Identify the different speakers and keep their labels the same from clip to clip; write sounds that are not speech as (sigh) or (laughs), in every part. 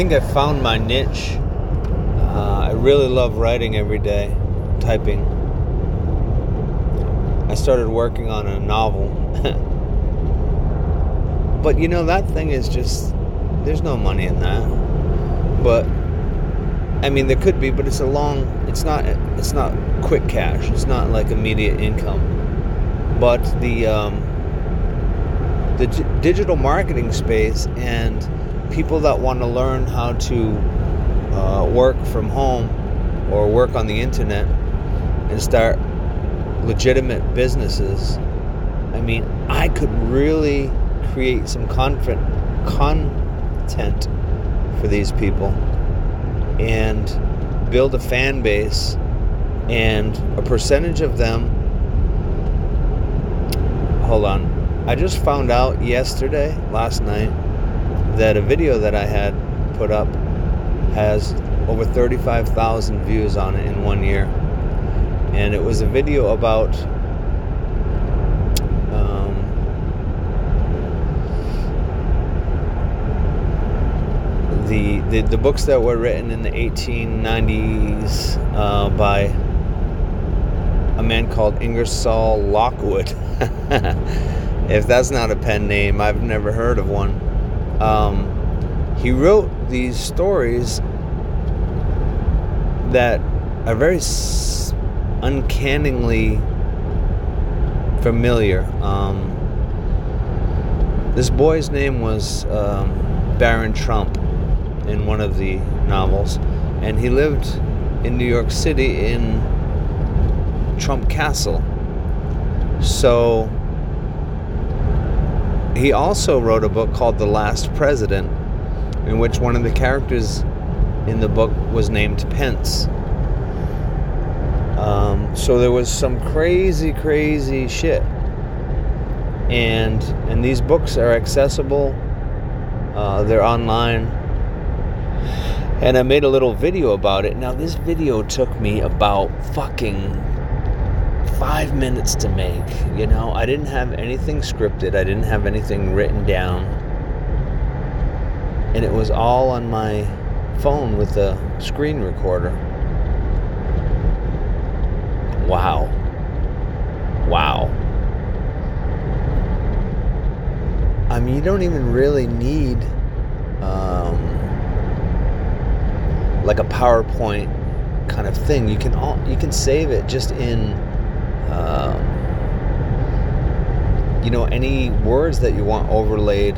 Speaker 1: think I found my niche. Uh, I really love writing every day, typing. I started working on a novel. (laughs) but you know, that thing is just, there's no money in that. But, I mean, there could be, but it's a long, it's not, it's not quick cash. It's not like immediate income. But the, um, the d- digital marketing space and people that want to learn how to uh, work from home or work on the internet and start legitimate businesses, I mean, I could really create some content content for these people and build a fan base and a percentage of them hold on i just found out yesterday last night that a video that i had put up has over 35,000 views on it in one year and it was a video about um, the, the the books that were written in the 1890s uh, by a man called Ingersoll Lockwood. (laughs) if that's not a pen name, I've never heard of one. Um, he wrote these stories that are very uncannily familiar. Um, this boy's name was um, Baron Trump in one of the novels, and he lived in New York City in Trump Castle. So he also wrote a book called The Last President, in which one of the characters in the book was named Pence. Um, so there was some crazy, crazy shit. And and these books are accessible. Uh, they're online. And I made a little video about it. Now this video took me about fucking five minutes to make. You know, I didn't have anything scripted. I didn't have anything written down. And it was all on my phone with a screen recorder. Wow. Wow. I mean, you don't even really need um, like a PowerPoint kind of thing. You can all, you can save it just in um, you know any words that you want overlaid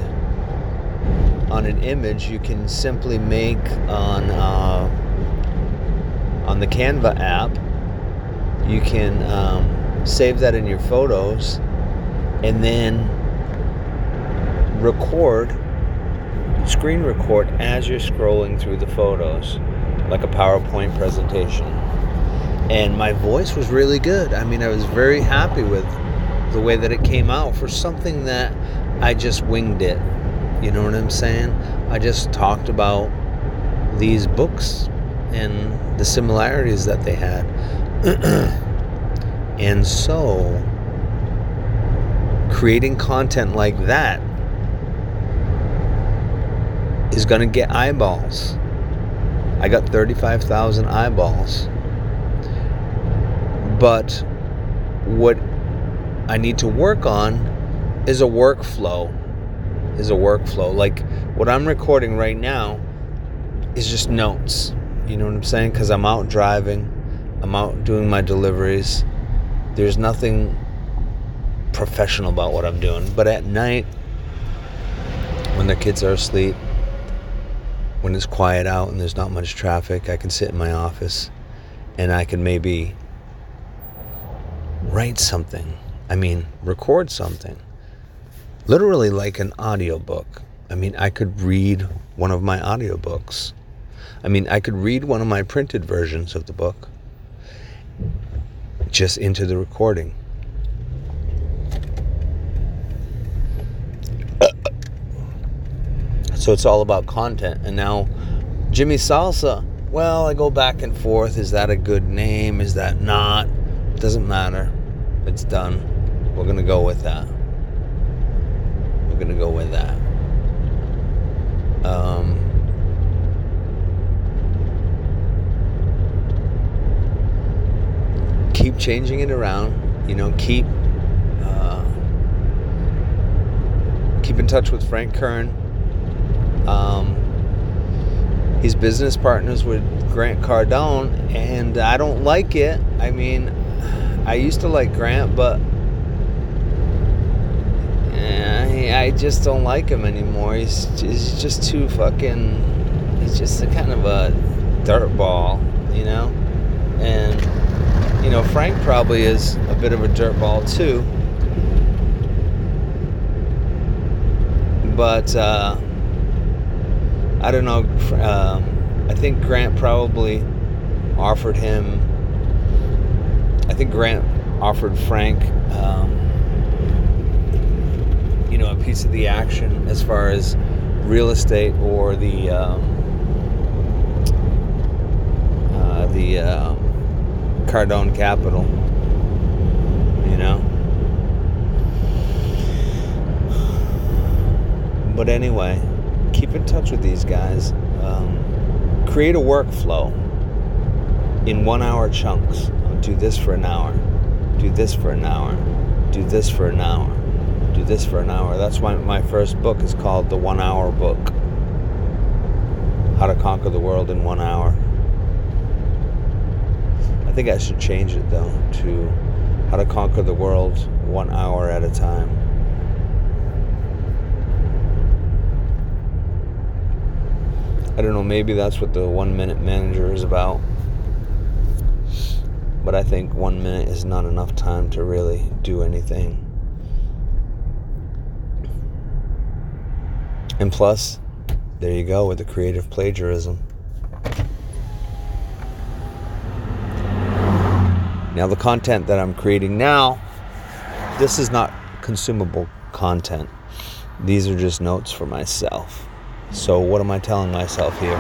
Speaker 1: on an image. You can simply make on uh, on the Canva app. You can um, save that in your photos, and then record, screen record as you're scrolling through the photos, like a PowerPoint presentation. And my voice was really good. I mean, I was very happy with the way that it came out for something that I just winged it. You know what I'm saying? I just talked about these books and the similarities that they had. (clears throat) and so, creating content like that is going to get eyeballs. I got 35,000 eyeballs. But what I need to work on is a workflow. Is a workflow. Like what I'm recording right now is just notes. You know what I'm saying? Because I'm out driving, I'm out doing my deliveries. There's nothing professional about what I'm doing. But at night, when the kids are asleep, when it's quiet out and there's not much traffic, I can sit in my office and I can maybe write something. I mean, record something. Literally like an audiobook. I mean, I could read one of my audiobooks. I mean, I could read one of my printed versions of the book just into the recording. So it's all about content. And now, Jimmy Salsa, well, I go back and forth. Is that a good name? Is that not? Doesn't matter. It's done. We're going to go with that. We're going to go with that. Um, keep changing it around. You know, keep uh, keep in touch with Frank Kern. Um, he's business partners with Grant Cardone, and I don't like it. I mean, I used to like Grant, but eh, I just don't like him anymore. He's, he's just too fucking. He's just a kind of a dirtball, you know? And, you know, Frank probably is a bit of a dirtball too. But, uh, I don't know. Um, I think Grant probably offered him. Think Grant offered Frank, um, you know, a piece of the action as far as real estate or the um, uh, the um, Cardone Capital. You know. But anyway keep in touch with these guys. Um, create a workflow in one hour chunks. Do this for an hour. Do this for an hour. Do this for an hour. Do this for an hour. That's why my first book is called The One Hour Book How to Conquer the World in One Hour. I think I should change it though to How to Conquer the World One Hour at a Time. I don't know, maybe that's what the one minute manager is about. But I think one minute is not enough time to really do anything. And plus, there you go with the creative plagiarism. Now, the content that I'm creating now, this is not consumable content. These are just notes for myself. So, what am I telling myself here?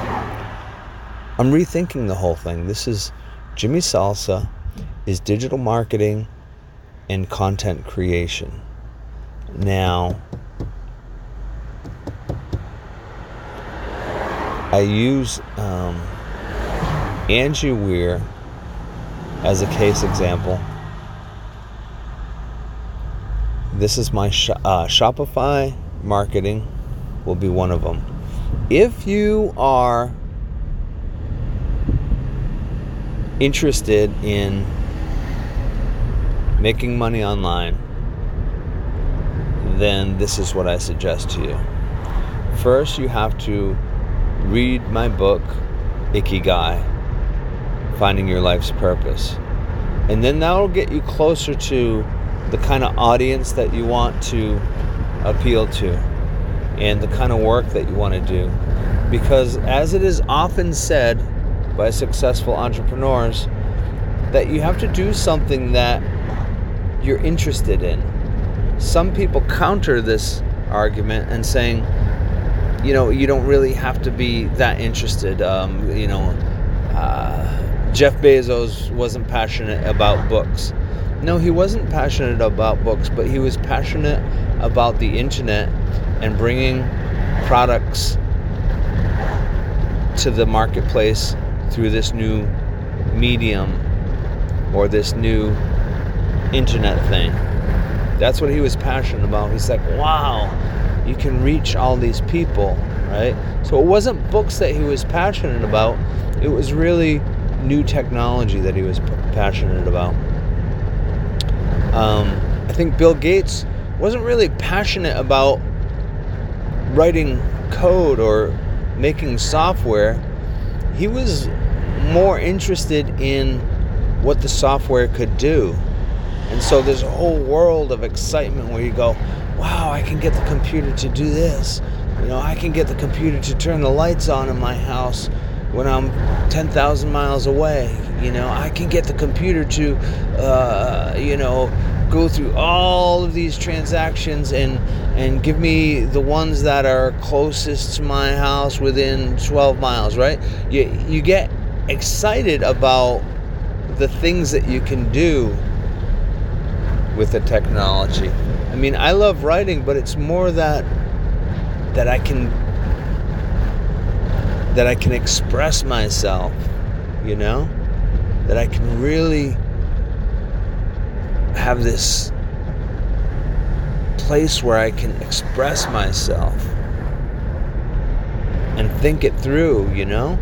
Speaker 1: I'm rethinking the whole thing. This is Jimmy Salsa is digital marketing and content creation. Now, I use um, Angie Weir as a case example. This is my sh- uh, Shopify marketing, will be one of them if you are interested in making money online, then this is what I suggest to you. First, you have to read my book, Ikigai Finding Your Life's Purpose. And then that will get you closer to the kind of audience that you want to appeal to and the kind of work that you want to do. Because, as it is often said by successful entrepreneurs, that you have to do something that you're interested in. Some people counter this argument and saying, you know, you don't really have to be that interested. Um, you know, uh, Jeff Bezos wasn't passionate about books. No, he wasn't passionate about books, but he was passionate about the internet and bringing products to the marketplace through this new medium or this new internet thing. That's what he was passionate about. He's like, wow, you can reach all these people, right? So it wasn't books that he was passionate about, it was really new technology that he was passionate about. Um, I think Bill Gates wasn't really passionate about writing code or making software, he was more interested in what the software could do. And so there's a whole world of excitement where you go, wow, I can get the computer to do this. You know, I can get the computer to turn the lights on in my house when I'm 10,000 miles away. You know, I can get the computer to, uh, you know, go through all of these transactions and and give me the ones that are closest to my house within 12 miles right you you get excited about the things that you can do with the technology i mean i love writing but it's more that that i can that i can express myself you know that i can really have this place where I can express myself and think it through, you know?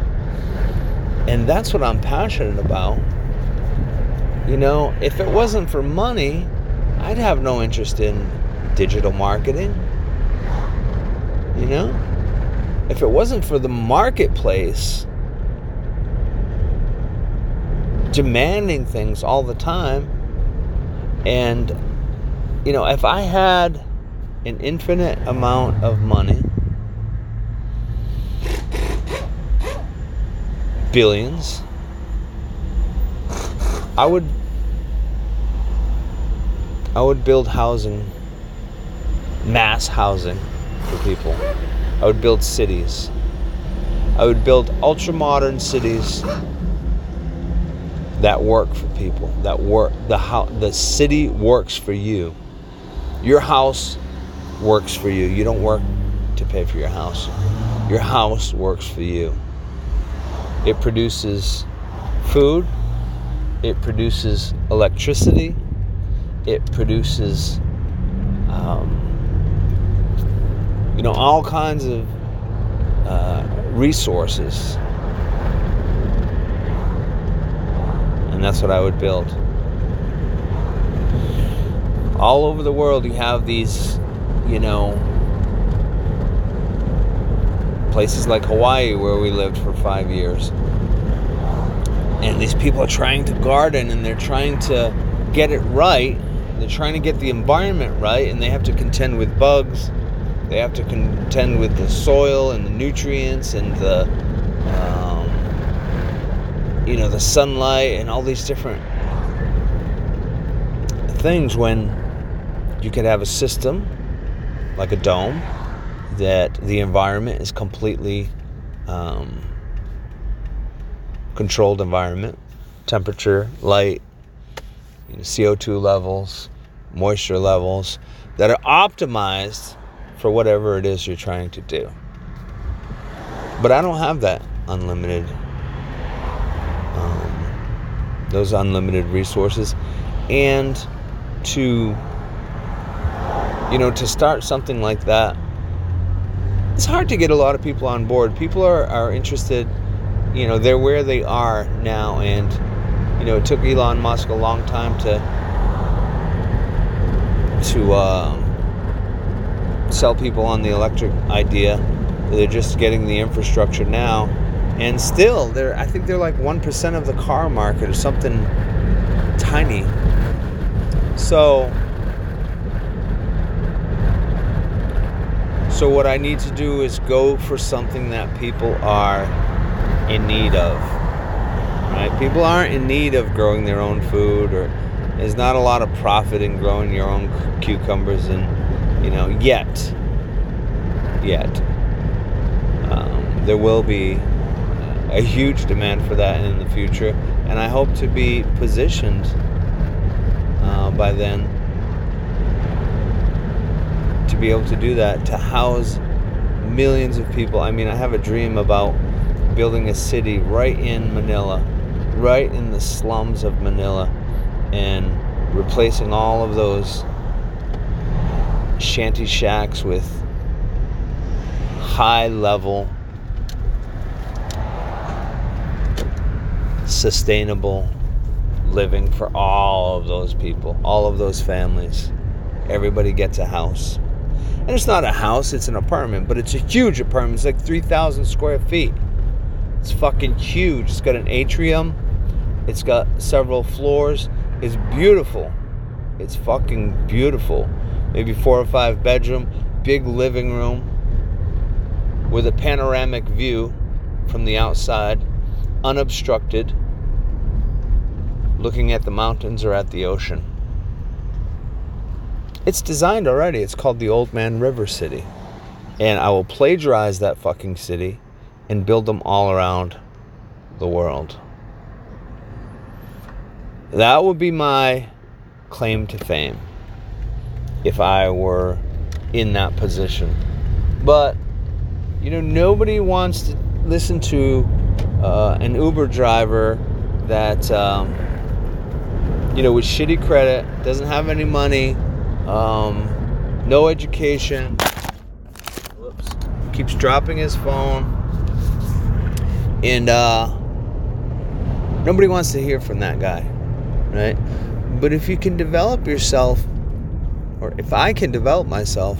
Speaker 1: And that's what I'm passionate about. You know, if it wasn't for money, I'd have no interest in digital marketing. You know? If it wasn't for the marketplace demanding things all the time, and, you know, if I had an infinite amount of money, billions, I would I would build housing, mass housing for people. I would build cities. I would build ultra modern cities that work for people. That work the how the city works for you. Your house works for you. You don't work to pay for your house. Your house works for you. It produces food, it produces electricity, it produces, um, you know, all kinds of uh, resources. And that's what I would build. All over the world, you have these, you know, places like Hawaii where we lived for five years. And these people are trying to garden and they're trying to get it right. They're trying to get the environment right and they have to contend with bugs. They have to contend with the soil and the nutrients and the, um, you know, the sunlight and all these different things when you could have a system like a dome that the environment is completely um, controlled environment, temperature, light, you know, CO2 levels, moisture levels that are optimized for whatever it is you're trying to do. But I don't have that unlimited, um, those unlimited resources, and to you know to start something like that it's hard to get a lot of people on board. People are, are interested, you know, they're where they are now. And, you know, it took Elon Musk a long time to, to um, sell people on the electric idea. They're just getting the infrastructure now. And still, they're, I think they're like 1% of the car market or something tiny. So, So, what I need to do is go for something that people are in need of. Right? People aren't in need of growing their own food, or there's not a lot of profit in growing your own cucumbers, and you know, yet, yet, um, there will be a huge demand for that in the future, and I hope to be positioned uh, by then be able to do that, to house millions of people. I mean, I have a dream about building a city right in Manila, right in the slums of Manila, and replacing all of those shanty shacks with high level, sustainable living for all of those people, all of those families. Everybody gets a house. And it's not a house, it's an apartment, but it's a huge apartment. It's like 3,000 square feet. It's fucking huge. It's got an atrium, it's got several floors. It's beautiful. It's fucking beautiful. Maybe four or five bedroom, big living room with a panoramic view from the outside, unobstructed, looking at the mountains or at the ocean. It's designed already. It's called the Old Man River City. And I will plagiarize that fucking city and build them all around the world. That would be my claim to fame if I were in that position. But, you know, nobody wants to listen to uh, an Uber driver that um, you know, with shitty credit, doesn't have any money, um, no education. Whoops. Keeps dropping his phone. And uh, nobody wants to hear from that guy, right? But if you can develop yourself, or if I can develop myself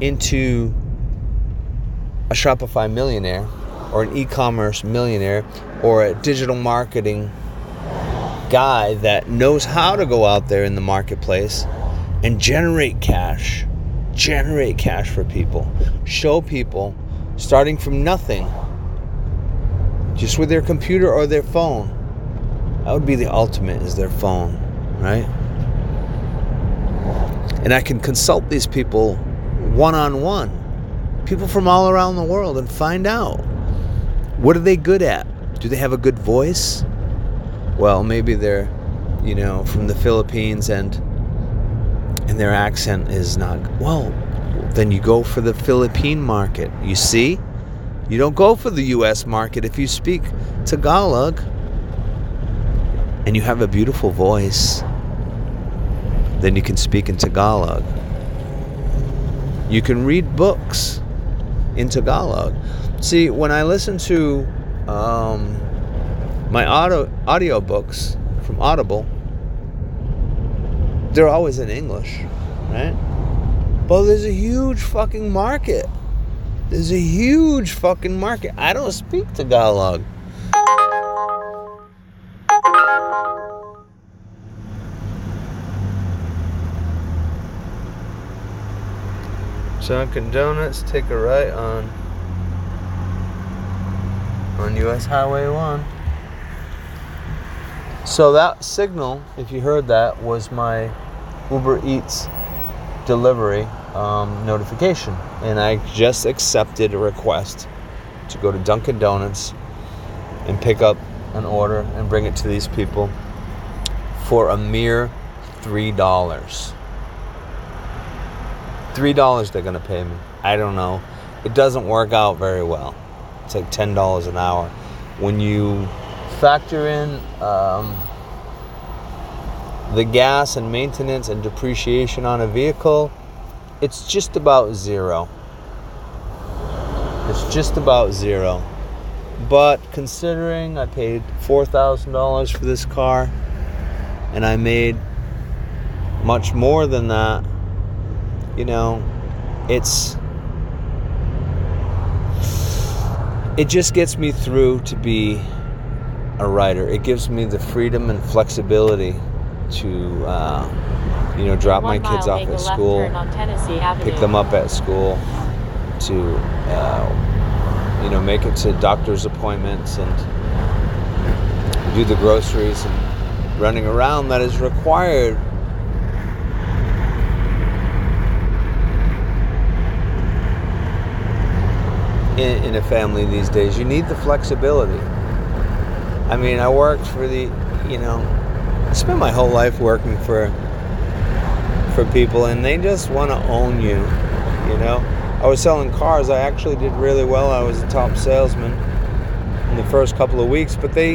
Speaker 1: into a Shopify millionaire, or an e commerce millionaire, or a digital marketing guy that knows how to go out there in the marketplace and generate cash, generate cash for people, show people starting from nothing, just with their computer or their phone. That would be the ultimate is their phone, right? And I can consult these people one on one, people from all around the world, and find out what are they good at? Do they have a good voice? well, maybe they're, you know, from the Philippines and and their accent is not well, then you go for the Philippine market. You see? You don't go for the US market if you speak Tagalog and you have a beautiful voice. Then you can speak in Tagalog. You can read books in Tagalog. See, when I listen to um, my audio audio books from Audible, they're always in English, right? But there's a huge fucking market. There's a huge fucking market. I don't speak Tagalog. Dunkin' Donuts, take a right on on US Highway 1. So that signal, if you heard that, was my Uber Eats delivery um, notification, and I just accepted a request to go to Dunkin' Donuts and pick up an order and bring it to these people for a mere three dollars. Three dollars they're gonna pay me. I don't know. It doesn't work out very well. It's like ten dollars an hour. When you factor in um, the gas and maintenance and depreciation on a vehicle, it's just about zero. It's just about zero. But considering I paid $4,000 for this car and I made much more than that, you know, it's it just gets me through to be a writer. It gives me the freedom and flexibility to, uh, you know, drop my kids off at school, pick them up at school, to, uh, you know, make it to doctor's appointments and do the groceries and running around that is required. In, in a family these days, you need the flexibility I mean, I worked for the, you know, I spent my whole life working for for people, and they just want to own you. You know, I was selling cars. I actually did really well. I was a top salesman in the first couple of weeks, but they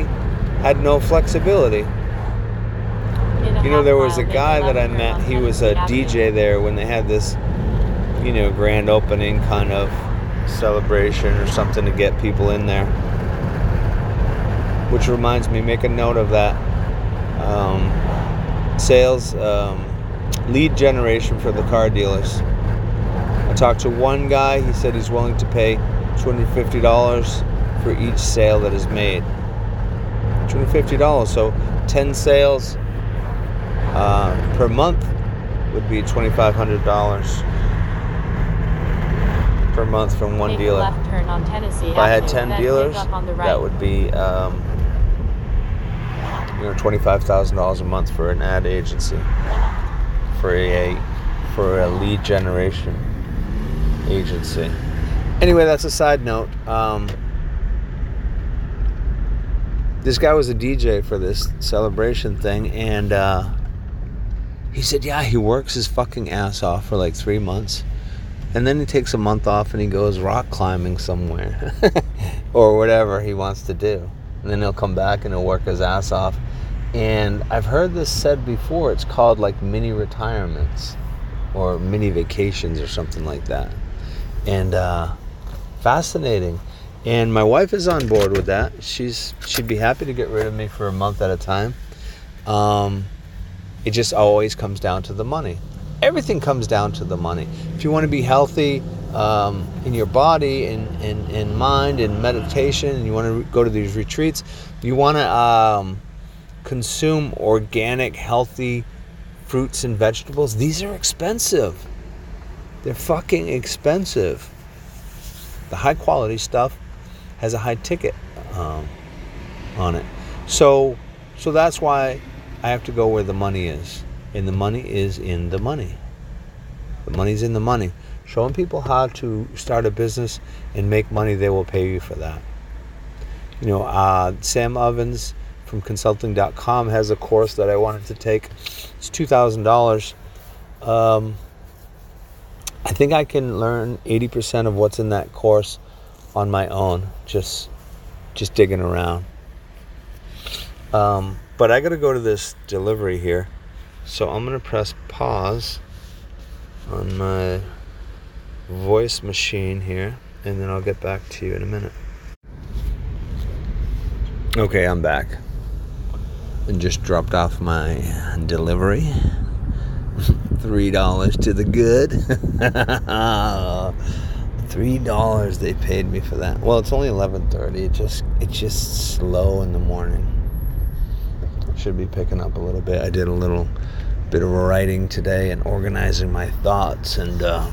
Speaker 1: had no flexibility. You know, there was a guy that I met. He was a DJ there when they had this, you know, grand opening kind of celebration or something to get people in there which reminds me, make a note of that. Um, sales um, lead generation for the car dealers. I talked to one guy. He said he's willing to pay $250 for each sale that is made. $250. So 10 sales uh, per month would be $2,500 per month from one dealer. if I had 10 dealers, right. that would be um, you know $25,000 a month for an ad agency for a for a lead generation agency. Anyway, that's a side note. Um, this guy was a DJ for this celebration thing, and uh, he said, "Yeah, he works his fucking ass off for like three months, and then he takes a month off and he goes rock climbing somewhere, (laughs) or whatever he wants to do, and then he'll come back and he'll work his ass off, And I've heard this said before. It's called like mini retirements or mini vacations or something like that. And uh, fascinating. And my wife is on board with that. She's she'd be happy to get rid of me for a month at a time. Um, it just always comes down to the money. Everything comes down to the money. If you want to be healthy um, in your body and in, in, in, mind and meditation, and you want to go to these retreats, you want to um, consume organic, healthy fruits and vegetables. These are expensive. They're fucking expensive. The high quality stuff has a high ticket um, on it. So, so that's why I have to go where the money is. And the money is in the money. The money's in the money. Showing people how to start a business and make money, they will pay you for that. You know, uh, Sam Ovens from consulting.com has a course that I wanted to take. It's $2,000. Um, I think I can learn 80% of what's in that course on my own, just just digging around. Um, but I got to go to this delivery here, so I'm gonna press pause on my voice machine here, and then I'll get back to you in a minute. Okay, I'm back. And just dropped off my delivery. (laughs) Three dollars to the good. (laughs) three dollars they paid me for that. Well, it's only eleven thirty. It just it's just slow in the morning. Should be picking up a little bit. I did a little bit of writing today and organizing my thoughts and uh,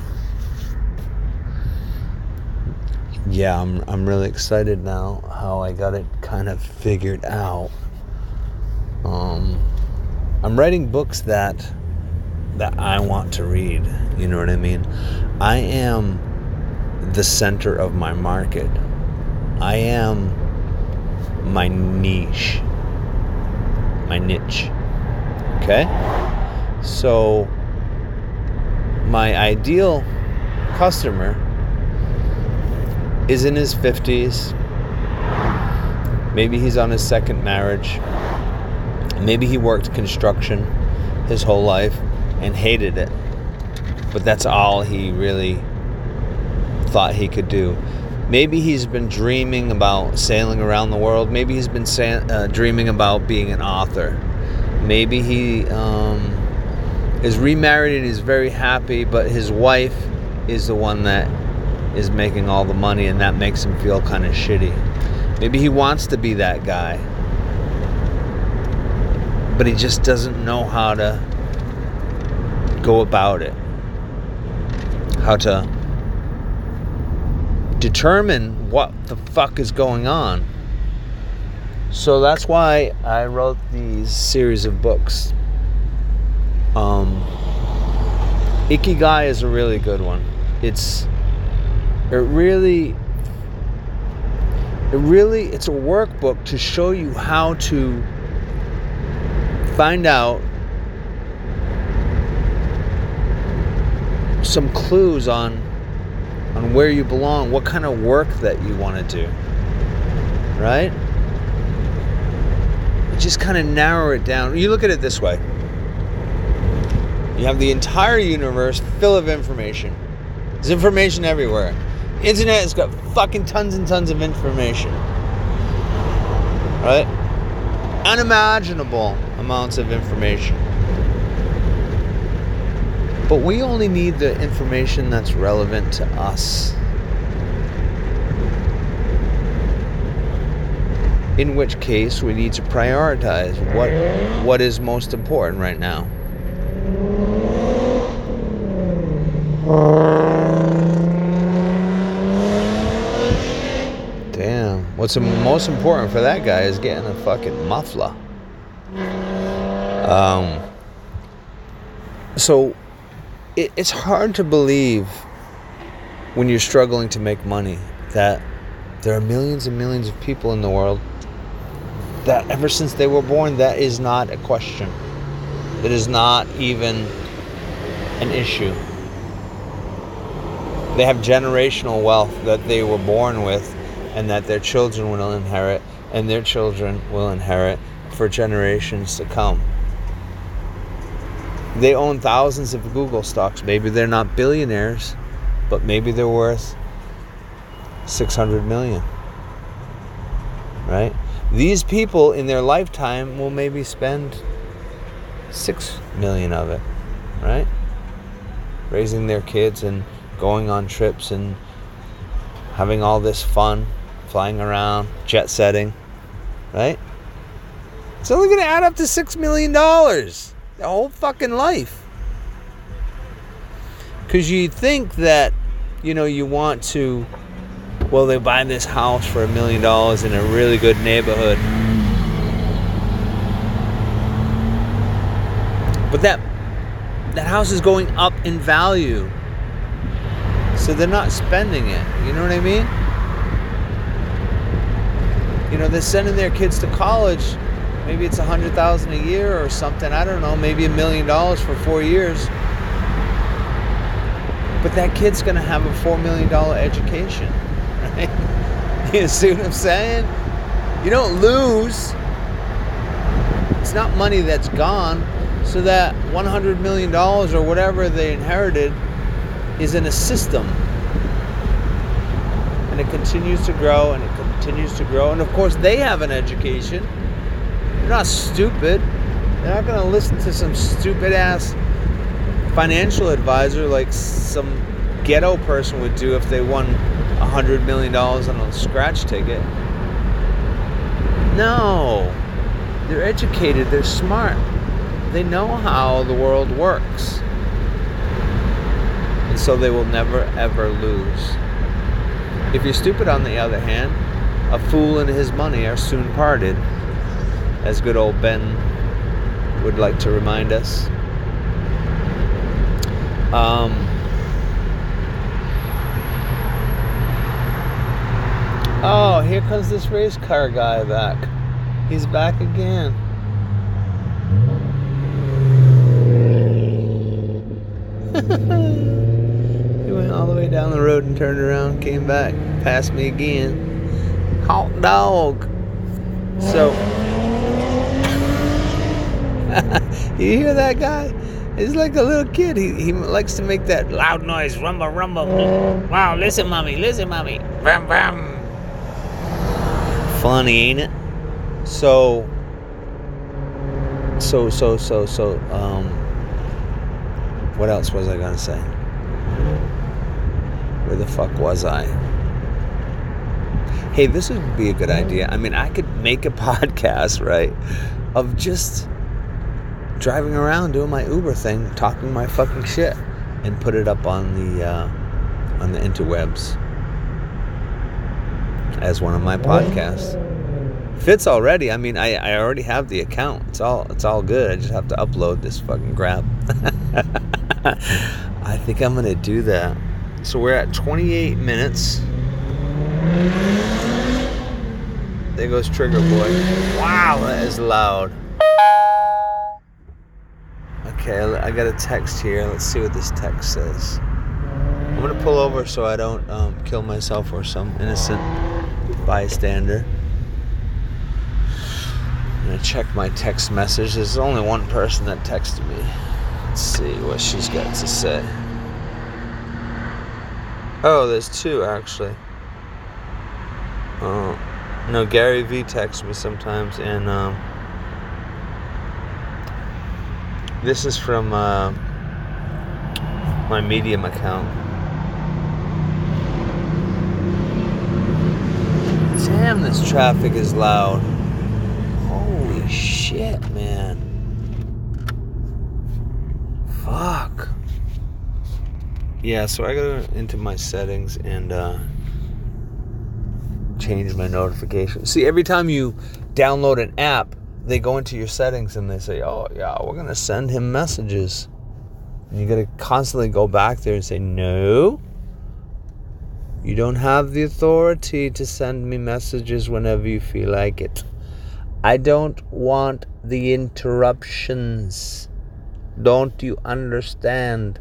Speaker 1: yeah, I'm I'm really excited now how I got it kind of figured out. Um, I'm writing books that that I want to read. You know what I mean? I am the center of my market. I am my niche, my niche. Okay? So, my ideal customer is in his 50s. Maybe he's on his second marriage. Maybe he worked construction his whole life and hated it. But that's all he really thought he could do. Maybe he's been dreaming about sailing around the world. Maybe he's been sa- uh, dreaming about being an author. Maybe he um, is remarried and he's very happy, but his wife is the one that is making all the money, and that makes him feel kind of shitty. Maybe he wants to be that guy, but he just doesn't know how to go about it. How to determine what the fuck is going on. So that's why I wrote these series of books. Um, Ikigai is a really good one. It's it really it really it's a workbook to show you how to find out some clues on on where you belong, what kind of work that you want to do. Right? just kind of narrow it down. You look at it this way. You have the entire universe full of information. There's information everywhere. Internet has got fucking tons and tons of information. Right? Unimaginable amounts of information. But we only need the information that's relevant to us. In which case, we need to prioritize what what is most important right now. Damn. What's most important for that guy is getting a fucking muffler. Um. So it, it's hard to believe when you're struggling to make money that there are millions and millions of people in the world that ever since they were born that is not a question that is not even an issue they have generational wealth that they were born with and that their children will inherit and their children will inherit for generations to come. They own thousands of Google stocks. Maybe they're not billionaires, but maybe they're worth 600 million. Right? These people in their lifetime will maybe spend 6 million of it, right? Raising their kids and going on trips and having all this fun, flying around, jet setting, right? It's only going to add up to $6 million. The whole fucking life. Because you think that, you know, you want to, well, they buy this house for a million dollars in a really good neighborhood. But that that house is going up in value. So they're not spending it. You know what I mean? You know, they're sending their kids to college. Maybe it's a hundred thousand a year or something. I don't know. Maybe a million dollars for four years. But that kid's gonna have a four million dollar education, (laughs) right? you see what I'm saying? You don't lose. It's not money that's gone. So that 100 million dollars or whatever they inherited is in a system. And it continues to grow and it continues to grow. And of course, they have an education. They're not stupid. They're not going to listen to some stupid ass financial advisor like some ghetto person would do if they won a $100 million on a scratch ticket. No. They're educated, they're smart, they know how the world works And so they will never ever lose. If you're stupid, on the other hand, a fool and his money are soon parted, as good old Ben would like to remind us. Um, oh, here comes this race car guy back. He's back again. (laughs) He went all the way down the road and turned around, came back, passed me again. Hot dog. So, (laughs) you hear that guy? He's like a little kid. He, he likes to make that loud noise, rumble, rumble. Wow, listen, mommy, listen, mommy. Bam, bam. Funny, ain't it? So, so, so, so, so, um, what else was I gonna say? Where the fuck was I? Hey, this would be a good idea. I mean, I could make a (laughs) podcast, right, of just driving around doing my Uber thing, talking my fucking shit, and put it up on the uh, on the interwebs as one of my podcasts. Fits already. I mean, I, I already have the account. It's all it's all good. I just have to upload this fucking crap. (laughs) I think I'm gonna do that. So we're at 28 minutes. There goes Trigger Boy. Wow, that is loud. Okay, I got a text here. Let's see what this text says. I'm gonna pull over so I don't um, kill myself or some innocent bystander. I'm gonna check my text message. There's only one person that texted me. Let's see what she's got to say. Oh, there's two actually. Uh, no, Gary V texts me sometimes, and um, this is from uh, my Medium account. Damn, this traffic is loud. Holy shit, man. Fuck yeah, so I go into my settings and uh, change my notification. See, every time you download an app, they go into your settings and they say, "Oh yeah, we're gonna send him messages." And you gotta constantly go back there and say, "No, you don't have the authority to send me messages whenever you feel like it. I don't want the interruptions. Don't you understand?"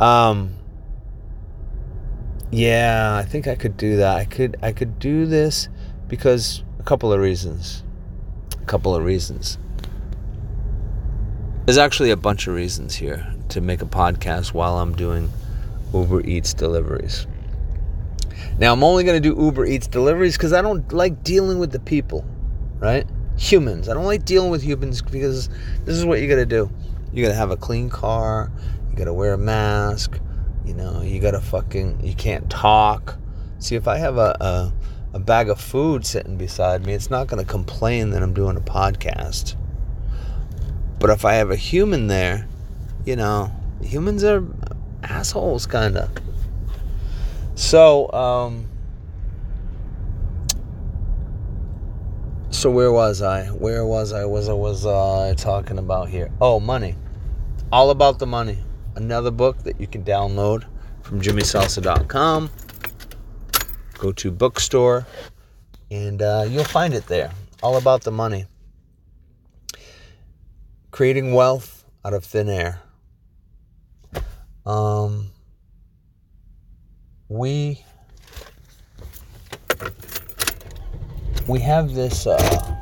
Speaker 1: Um, yeah, I think I could do that. I could I could do this because a couple of reasons. A couple of reasons. There's actually a bunch of reasons here to make a podcast while I'm doing Uber Eats deliveries. Now, I'm only going to do Uber Eats deliveries because I don't like dealing with the people, right? Humans. I don't like dealing with humans because this is what you got to do. You got to have a clean car. You got to wear a mask. You know, you got to fucking, you can't talk. See, if I have a, a, a bag of food sitting beside me, it's not going to complain that I'm doing a podcast. But if I have a human there, you know, humans are assholes, kind of. So, um, so where was I? Where was I? Was I was uh, talking about here? Oh, money. All about the money. Another book that you can download from JimmySalsa.com. Go to bookstore, and uh, you'll find it there. All about the money. Creating wealth out of thin air. Um, we we have this uh,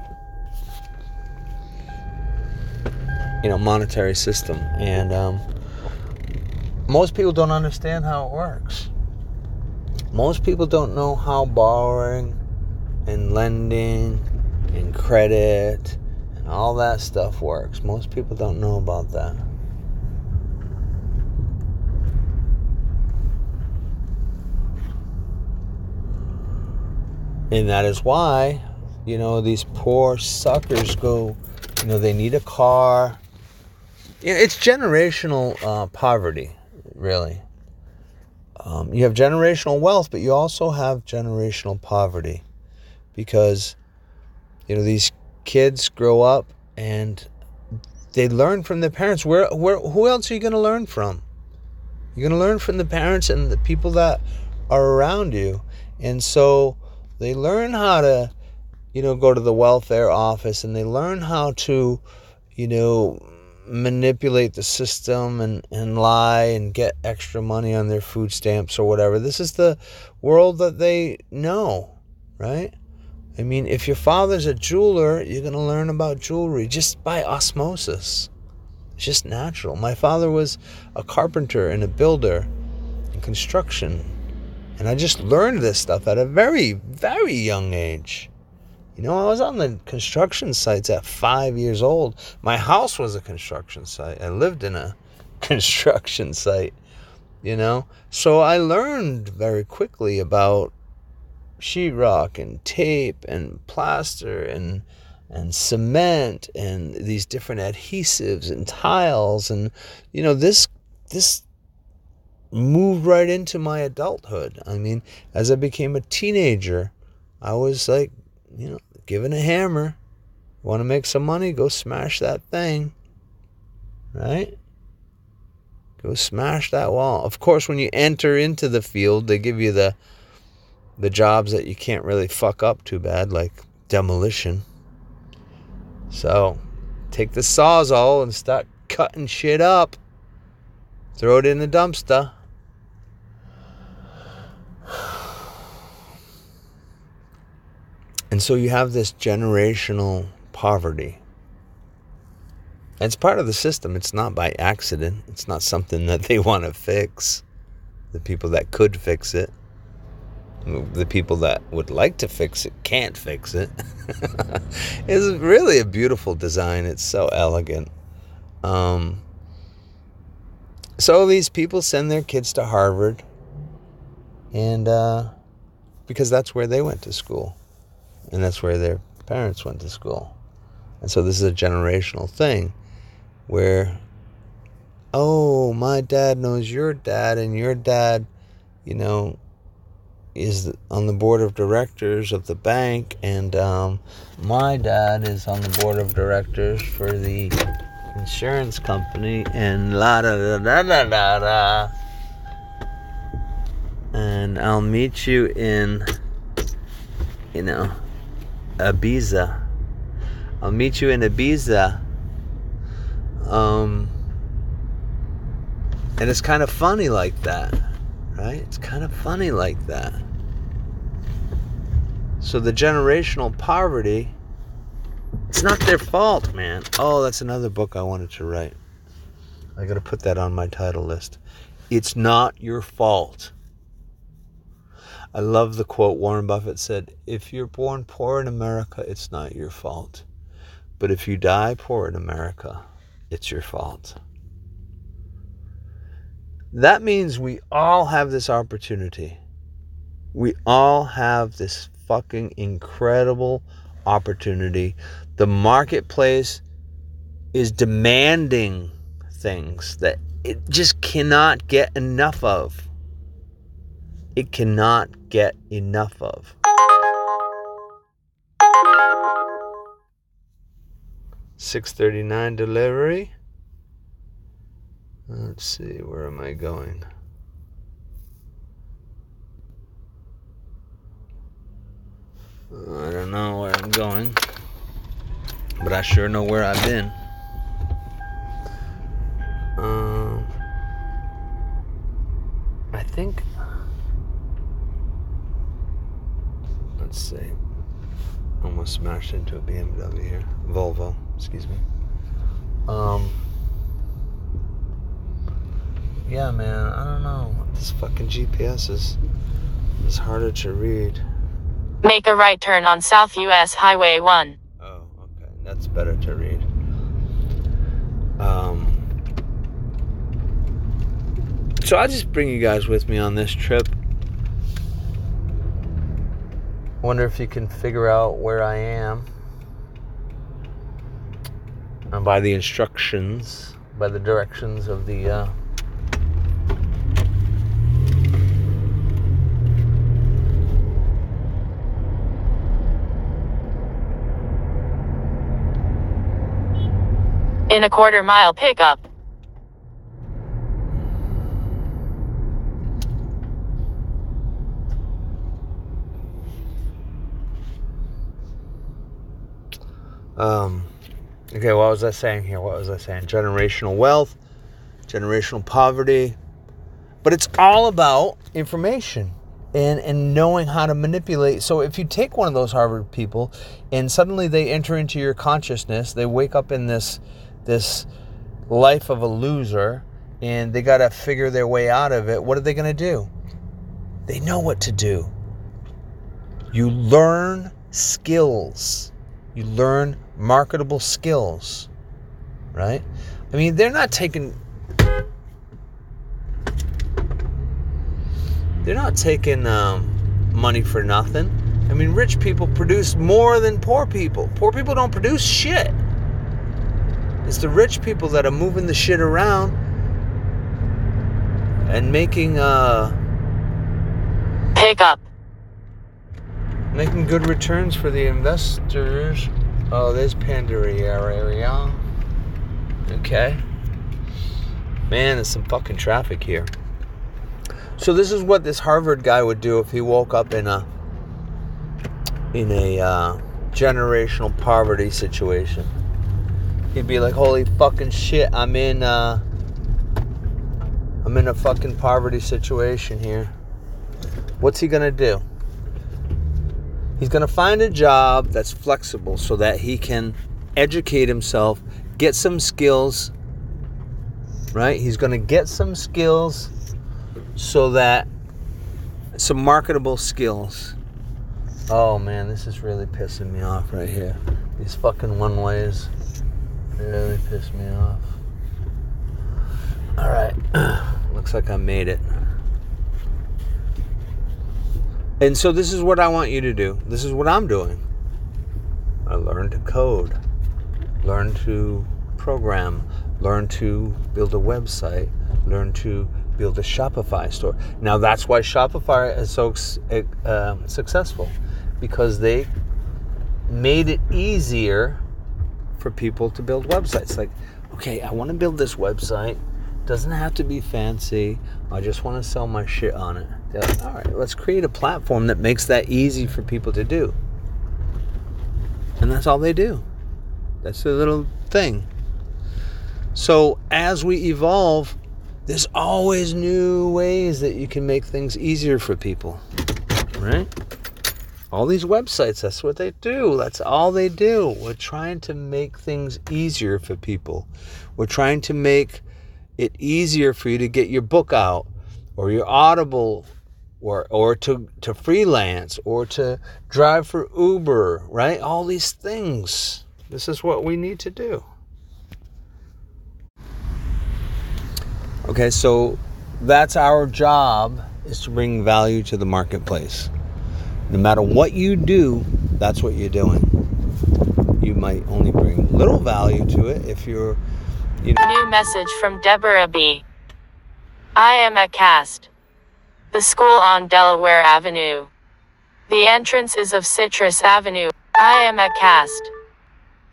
Speaker 1: you know monetary system and um, most people don't understand how it works most people don't know how borrowing and lending and credit and all that stuff works most people don't know about that And that is why, you know, these poor suckers go, you know, they need a car. It's generational uh, poverty, really. Um, you have generational wealth, but you also have generational poverty because, you know, these kids grow up and they learn from their parents. Where, where, who else are you going to learn from? You're going to learn from the parents and the people that are around you. And so, they learn how to, you know, go to the welfare office and they learn how to, you know, manipulate the system and, and lie and get extra money on their food stamps or whatever. This is the world that they know, right? I mean, if your father's a jeweler, you're going to learn about jewelry just by osmosis. It's just natural. My father was a carpenter and a builder in construction. And I just learned this stuff at a very, very young age. You know, I was on the construction sites at five years old. My house was a construction site. I lived in a (laughs) construction site, you know. So I learned very quickly about sheetrock and tape and plaster and and cement and these different adhesives and tiles and you know this this moved right into my adulthood. I mean, as I became a teenager, I was like, you know, given a hammer. Want to make some money? Go smash that thing. Right? Go smash that wall. Of course, when you enter into the field, they give you the the jobs that you can't really fuck up too bad, like demolition. So, take the sawzall and start cutting shit up. Throw it in the dumpster. And so you have this generational poverty. It's part of the system. It's not by accident. It's not something that they (laughs) want to fix. The people that could fix it, the people that would like to fix it can't fix it. (laughs) it's really a beautiful design. It's so elegant. Um, so these people send their kids to Harvard, and uh, because that's where they went to school and that's where their parents went to school. And so this is a generational thing where, oh, my dad knows your dad, and your dad, you know, is on the board of directors of the bank, and um, my dad is on the board of directors for the insurance company, and la da da da da da da. And I'll meet you in, you know, Ibiza. I'll meet you in Ibiza. Um, and it's kind of funny like that, right? It's kind of funny like that. So the generational poverty It's not their fault, man. Oh, that's another book I wanted to write. I got to put that on my title list. It's not your fault. I love the quote Warren Buffett said If you're born poor in America, it's not your fault. But if you die poor in America, it's your fault. That means we all have this opportunity. We all have this fucking incredible opportunity. The marketplace is demanding things that it just cannot get enough of. It cannot get enough of. Six thirty nine delivery. Let's see, where am I going? I don't know where I'm going, but I sure know where I've been. Um, I think. Let's see. Almost smashed into a BMW here. Volvo, excuse me. Um. Yeah, man, I don't know. This fucking GPS is is harder to read.
Speaker 2: Make a right turn on South US Highway 1.
Speaker 1: Oh, okay. That's better to read. Um, so I'll just bring you guys with me on this trip. Wonder if you can figure out where I am. And by the instructions, by the directions of the uh,
Speaker 2: In a quarter mile pickup.
Speaker 1: Um, okay, what was I saying here? What was I saying? Generational wealth, generational poverty. But it's all about information and, and knowing how to manipulate. So if you take one of those Harvard people and suddenly they enter into your consciousness, they wake up in this this life of a loser and they got to figure their way out of it. What are they going to do? They know what to do. You learn skills. You learn marketable skills, right? I mean, they're not taking they're not taking um, money for nothing. I mean, rich people produce more than poor people. Poor people don't produce shit. It's the rich people that are moving the shit around and making uh
Speaker 2: Pickup.
Speaker 1: making good returns for the investors. Oh, there's Pandaria area. Okay. Man, there's some fucking traffic here. So this is what this Harvard guy would do if he woke up in a in a uh, generational poverty situation. He'd be like, "Holy fucking shit! I'm in uh, I'm in a fucking poverty situation here. What's he gonna do? He's gonna find a job that's flexible so that he can educate himself, get some skills. Right? He's gonna get some skills so that some marketable skills. Oh man, this is really pissing me off right here. These fucking one ways really piss me off. All right, (clears throat) looks like I made it. And so this is what I want you to do. This is what I'm doing. I learned to code, learn to program, learn to build a website, learn to build a Shopify store. Now that's why Shopify is so uh, successful because they made it easier for people to build websites. Like, okay, I want to build this website. Doesn't have to be fancy. I just want to sell my shit on it. Like, All right, let's create a platform that makes that easy for people to do. And that's all they do. That's their little thing. So as we evolve, there's always new ways that you can make things easier for people, right? All these websites, that's what they do. That's all they do. We're trying to make things easier for people. We're trying to make it easier for you to get your book out or your Audible or or to to freelance or to drive for Uber, right? All these things. This is what we need to do. Okay, so that's our job is to bring value to the marketplace. No matter what you do, that's what you're doing. You might only bring little value to it if you're you know
Speaker 2: New message from Deborah B. I am a CAST. The school on Delaware Avenue. The entrance is of Citrus Avenue. I am at CAST.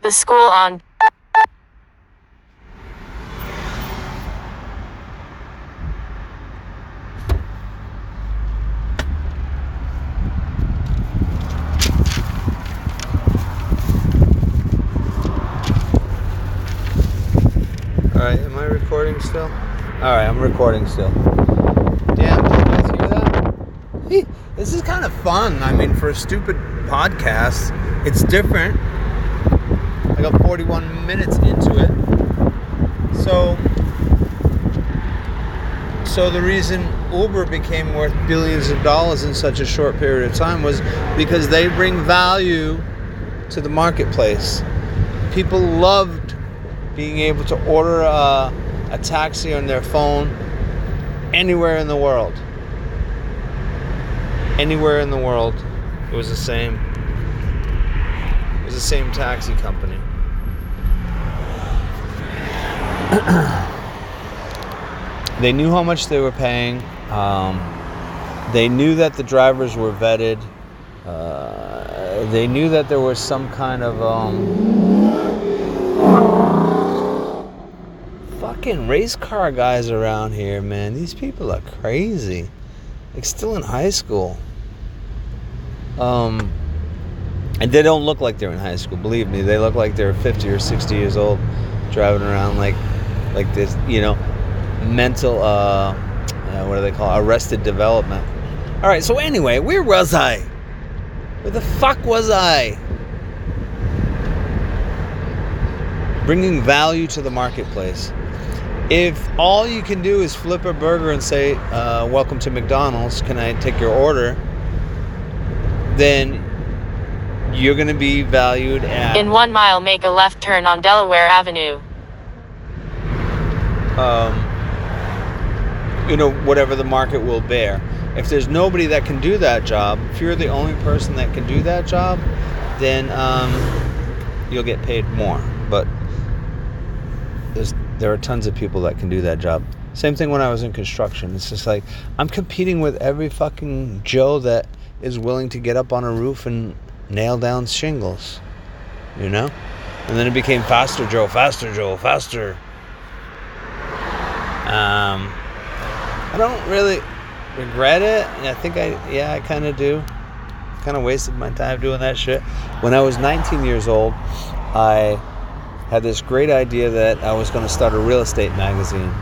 Speaker 2: The school on
Speaker 1: All right, am I recording still? All right, I'm recording still. Damn, did you guys hear that? Hey, this is kind of fun. I mean, for a stupid podcast, it's different. I got 41 minutes into it. So, so the reason Uber became worth billions of dollars in such a short period of time was because they bring value to the marketplace. People loved being able to order a, a taxi on their phone anywhere in the world. Anywhere in the world, it was the same. It was the same taxi company. (clears throat) they knew how much they were paying. Um, they knew that the drivers were vetted. Uh, they knew that there was some kind of um, fucking race car guys around here, man. These people are crazy. Like still in high school. Um and they don't look like they're in high school, believe me. They look like they're 50 or 60 years old driving around like like this, you know, mental uh, uh what do they call it? arrested development. All right, so anyway, where was I? Where the fuck was I? Bringing value to the marketplace if all you can do is flip a burger and say, uh, Welcome to McDonald's, can I take your order? Then you're going to be valued at.
Speaker 2: in one mile make a left turn on Delaware Avenue.
Speaker 1: Um, you know, whatever the market will bear. If there's nobody that can do that job, if you're the only person that can do that job, then um, you'll get paid more. But there's there are tons of people that can do that job. Same thing when I was in construction. It's just like I'm competing with every fucking Joe that is willing to get up on a roof and nail down shingles. You know? And then it became faster Joe, faster Joe, faster. Um I don't really regret it. I think I yeah, I kind of do. Kind of wasted my time doing that shit. When I was 19 years old, I had this great idea that I was going to start a real estate magazine.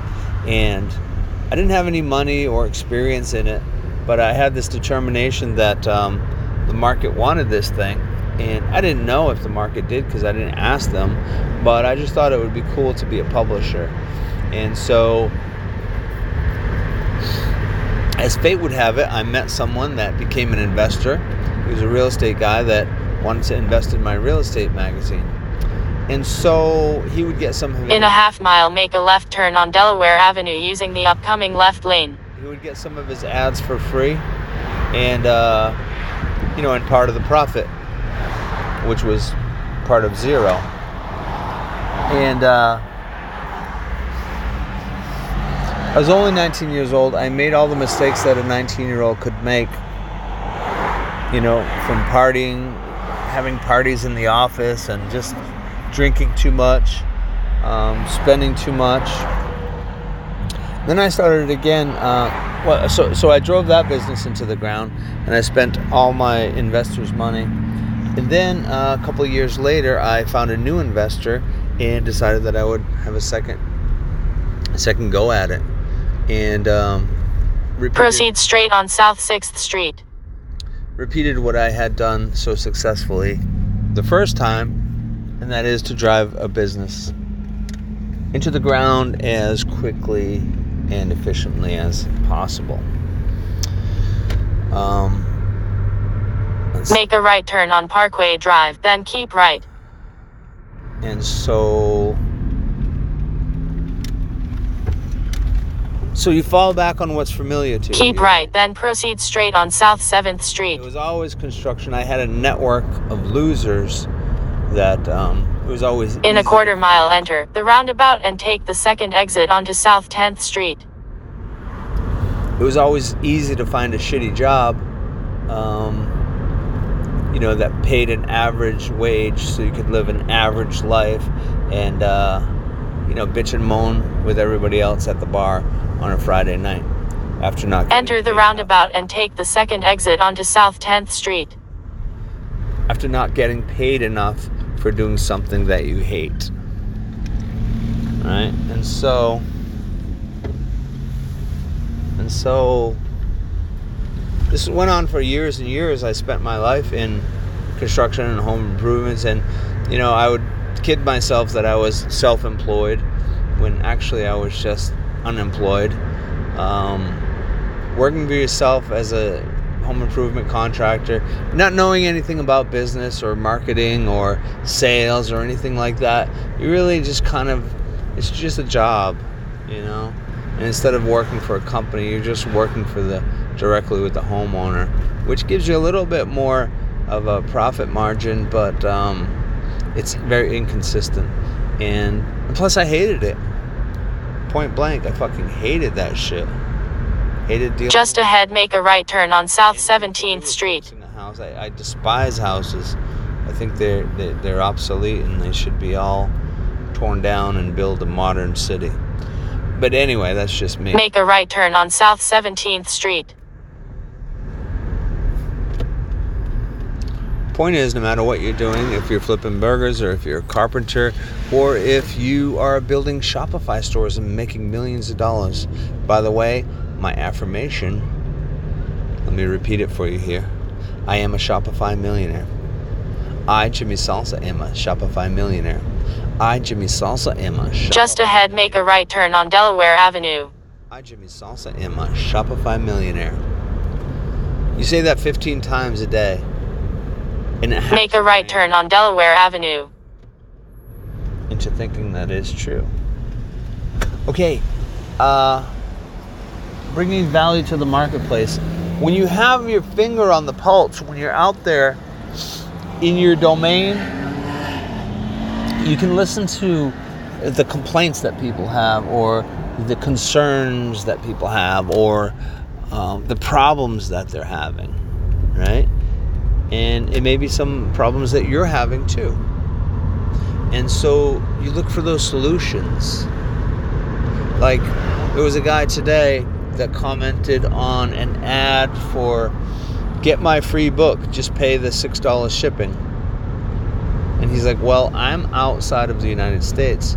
Speaker 1: And I didn't have any money or experience in it, but I had this determination that um, the market wanted this thing. And I didn't know if the market did because I didn't ask them, but I just thought it would be cool to be a publisher. And so, as fate would have it, I met someone that became an investor. He was a real estate guy that wanted to invest in my real estate magazine and so he would get some of
Speaker 2: In a half mile, make a left turn on Delaware Avenue using the upcoming left lane.
Speaker 1: he would get some of his ads for free and uh, you know and part of the profit which was part of zero and uh, i was only 19 years old i made all the mistakes that a 19 year old could make you know from partying having parties in the office and just drinking too much, um, spending too much. Then I started again. Uh, well, so so I drove that business into the ground, and I spent all my investors' money. And then uh, a couple of years later, I found a new investor and decided that I would have a second, a second go at it, and um, repeated-
Speaker 2: Proceed straight on South 6th Street.
Speaker 1: repeated what I had done so successfully the first time, and that is to drive a business into the ground as quickly and efficiently as possible. Um,
Speaker 2: Make a right turn on Parkway Drive, then keep right.
Speaker 1: And so So you fall back on what's familiar to you.
Speaker 2: Keep right, then proceed straight on South 7th Street.
Speaker 1: It was always construction. I had a network of losers that um, it was always
Speaker 2: In a quarter mile, enter the roundabout and take the second exit onto South 10th Street.
Speaker 1: it was always easy to find a shitty job um, you know that paid an average wage so you could live an average life and uh, you know bitch and moan with everybody else at the bar on a friday night after not
Speaker 2: Enter the roundabout and take the second exit onto South 10th Street.
Speaker 1: after not getting paid enough for doing something that you hate right and so and so this went on for years and years. I spent my life in construction and home improvements, and you know, I would kid myself that I was self-employed when actually I was just unemployed. Um, working for yourself as a home improvement contractor, not knowing anything about business or marketing or sales or anything like that, you really just kind of it's just a job, you know. And instead of working for a company, you're just working for the directly with the homeowner, which gives you a little bit more of a profit margin, but um, it's very inconsistent. And plus, I hated it. Point blank, I fucking hated that shit. Hated dealing.
Speaker 2: Just ahead, make a right turn on South 17th Street.
Speaker 1: fixing a house. I, I despise houses. I think they're, they're they're obsolete and they should be all torn down and build a modern city. But anyway, that's just me.
Speaker 2: Make a right turn on South 17th Street.
Speaker 1: Point is, no matter what you're doing, if you're flipping burgers or if you're a carpenter or if you are building Shopify stores and making millions of dollars. By the way, my affirmation, let me repeat it for you here. I am a Shopify millionaire. I, Jimmy Salsa, am a Shopify millionaire. I, Jimmy Salsa, am a Shopify
Speaker 2: Just ahead, make a right turn on Delaware Avenue.
Speaker 1: I, Jimmy Salsa, am a Shopify millionaire. You say that 15 times a day. And it
Speaker 2: Make a right turn on Delaware Avenue.
Speaker 1: Into thinking that is true. Okay, uh, bringing value to the marketplace. When you have your finger on the pulse, when you're out there in your domain, you can listen to the complaints that people have, or the concerns that people have, or um, the problems that they're having, right? And it may be some problems that you're having too. And so you look for those solutions. Like there was a guy today that commented on an ad for get my free book, just pay the $6 shipping. And he's like, "Well, I'm outside of the United States.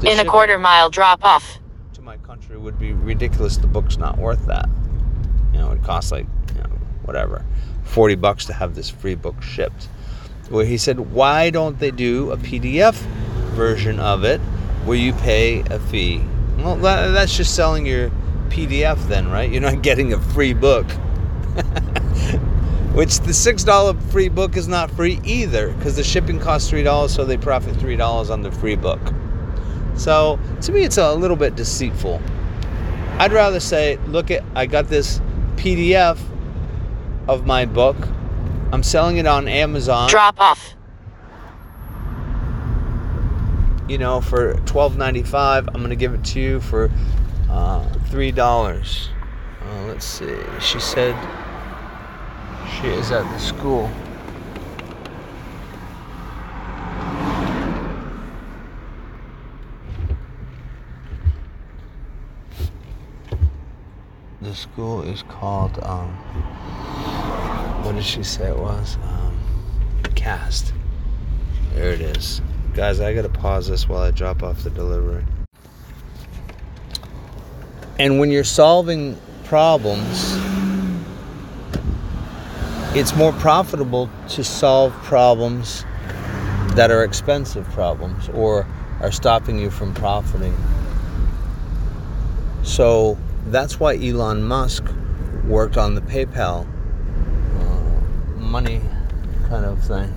Speaker 1: The
Speaker 2: In a quarter mile, drop off.
Speaker 1: to my country would be ridiculous. The book's not worth that. You know, it costs like, you know, whatever, 40 bucks to have this free book shipped. Where he said, why don't they do a PDF version of it where you pay a fee? Well, that, that's just selling your PDF then, right? You're not getting a free book. (laughs) Which the $6 free book is not free either because the shipping costs $3, so they profit $3 on the free book. So to me, it's a little bit deceitful. I'd rather say, look at, I got this PDF of my book. I'm selling it on Amazon.
Speaker 2: Drop off.
Speaker 1: You know, for $12.95. I'm gonna give it to you for three dollars. Uh, let's see. She said she is at the school. The school is called um, what did she say it was? Um, cast. There it is. Guys, I gotta pause this while I drop off the delivery. And when you're solving problems, it's more profitable to solve problems that are expensive problems or are stopping you from profiting. So that's why Elon Musk worked on the PayPal uh, money kind of thing.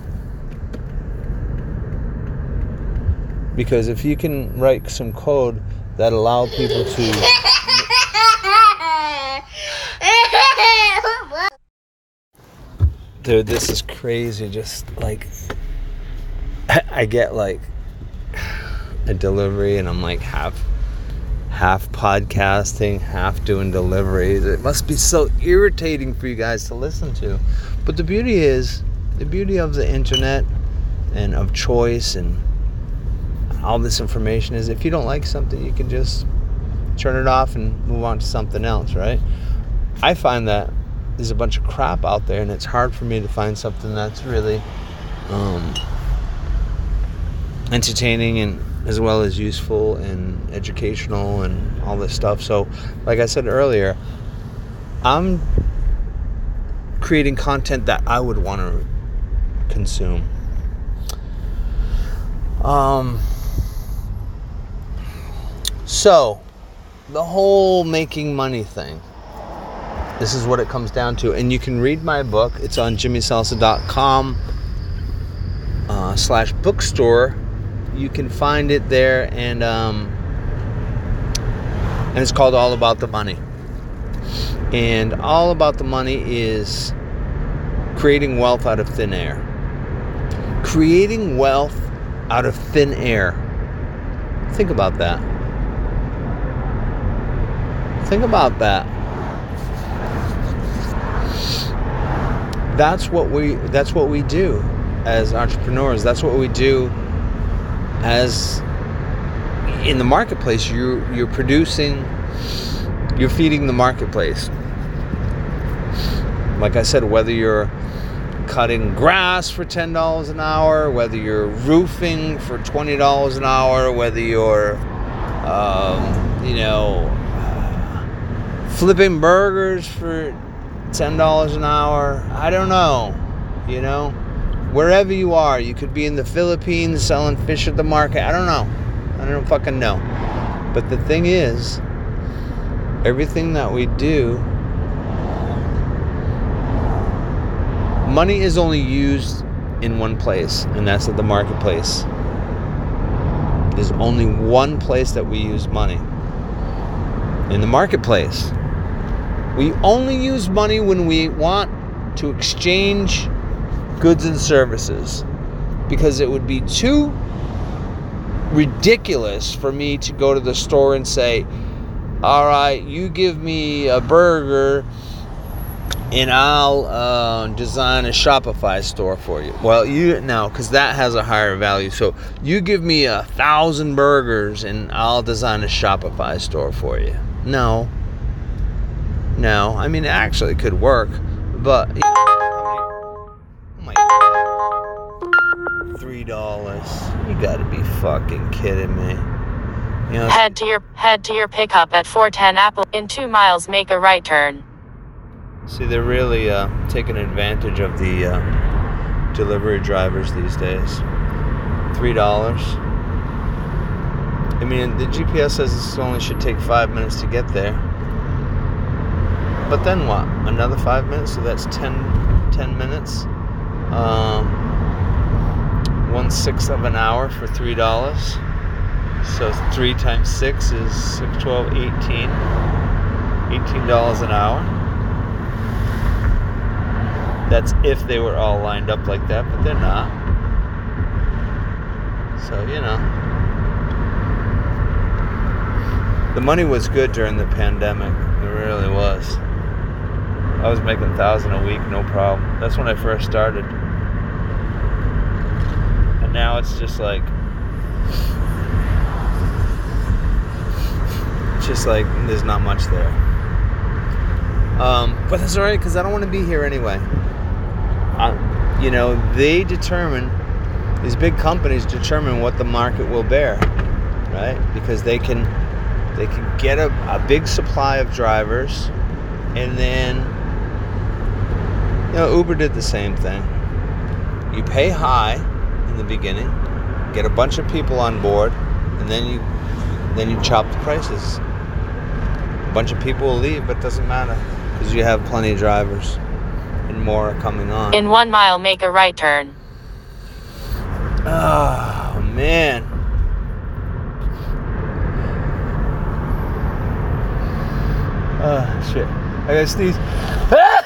Speaker 1: Because if you can write some code that allow people to Dude, this is crazy. Just like (laughs) I get like (sighs) a delivery and I'm like half half podcasting, half doing deliveries. It must be so irritating for you guys to listen to. But the beauty is, the beauty of the internet and of choice and all this information is if you don't like something, you can just turn it off and move on to something else, right? I find that there's a bunch of crap out there and it's hard for me to find something that's really um, entertaining and as well as useful and educational and all this stuff. So, like I said earlier, I'm creating content that I would want to consume. Um, so, the whole making money thing. This is what it comes down to. And you can read my book. It's on jimmysalsa.com uh, slash bookstore you can find it there, and um, and it's called All About the Money. And All About the Money is creating wealth out of thin air. Creating wealth out of thin air. Think about that. Think about that. That's what we that's what we do as entrepreneurs. That's what we do as in the marketplace you you're producing you're feeding the marketplace like i said whether you're cutting grass for $10 an hour whether you're roofing for $20 an hour whether you're um, you know flipping burgers for $10 an hour i don't know you know wherever you are. You could be in the Philippines selling fish at the market. I don't know. I don't fucking know. But the thing is, everything that we do, money is only used in one place, and that's at the marketplace. There's only one place that we use money in the marketplace. We only use money when we want to exchange goods and services because it would be too ridiculous for me to go to the store and say, All right, you give me a burger and I'll uh, design a Shopify store for you. Well, you no, because that has a higher value. So you give me a thousand burgers and I'll design a Shopify store for you. No, no. I mean, it actually could work, but. You know, Three dollars. You gotta be fucking kidding me.
Speaker 2: You know, head to your head to your pickup at 410 Apple. In two miles, make a right turn.
Speaker 1: See, they're really uh, taking advantage of the uh, delivery drivers these days. Three dollars. I mean, the GPS says this only should take five minutes to get there. But then what? Another five minutes? So that's 10, 10 minutes. Um, one sixth of an hour for three dollars. So three times six is six, 12, 18. Eighteen dollars an hour. That's if they were all lined up like that, but they're not. So you know. The money was good during the pandemic. It really was. I was making a thousand a week, no problem. That's when I first started And now it's just like just like there's not much there. Um, but that's all right because I don't want to be here anyway. I, you know, they determine these big companies determine what the market will bear, right? Because they can they can get a, a big supply of drivers and then You know, Uber did the same thing. You pay high in the beginning, get a bunch of people on board, and then you then you chop the prices. A bunch of people will leave, but it doesn't matter because you have plenty of drivers and more are coming on.
Speaker 2: In one mile, make a right turn.
Speaker 1: Oh man. Oh shit. I gotta sneeze. Ah!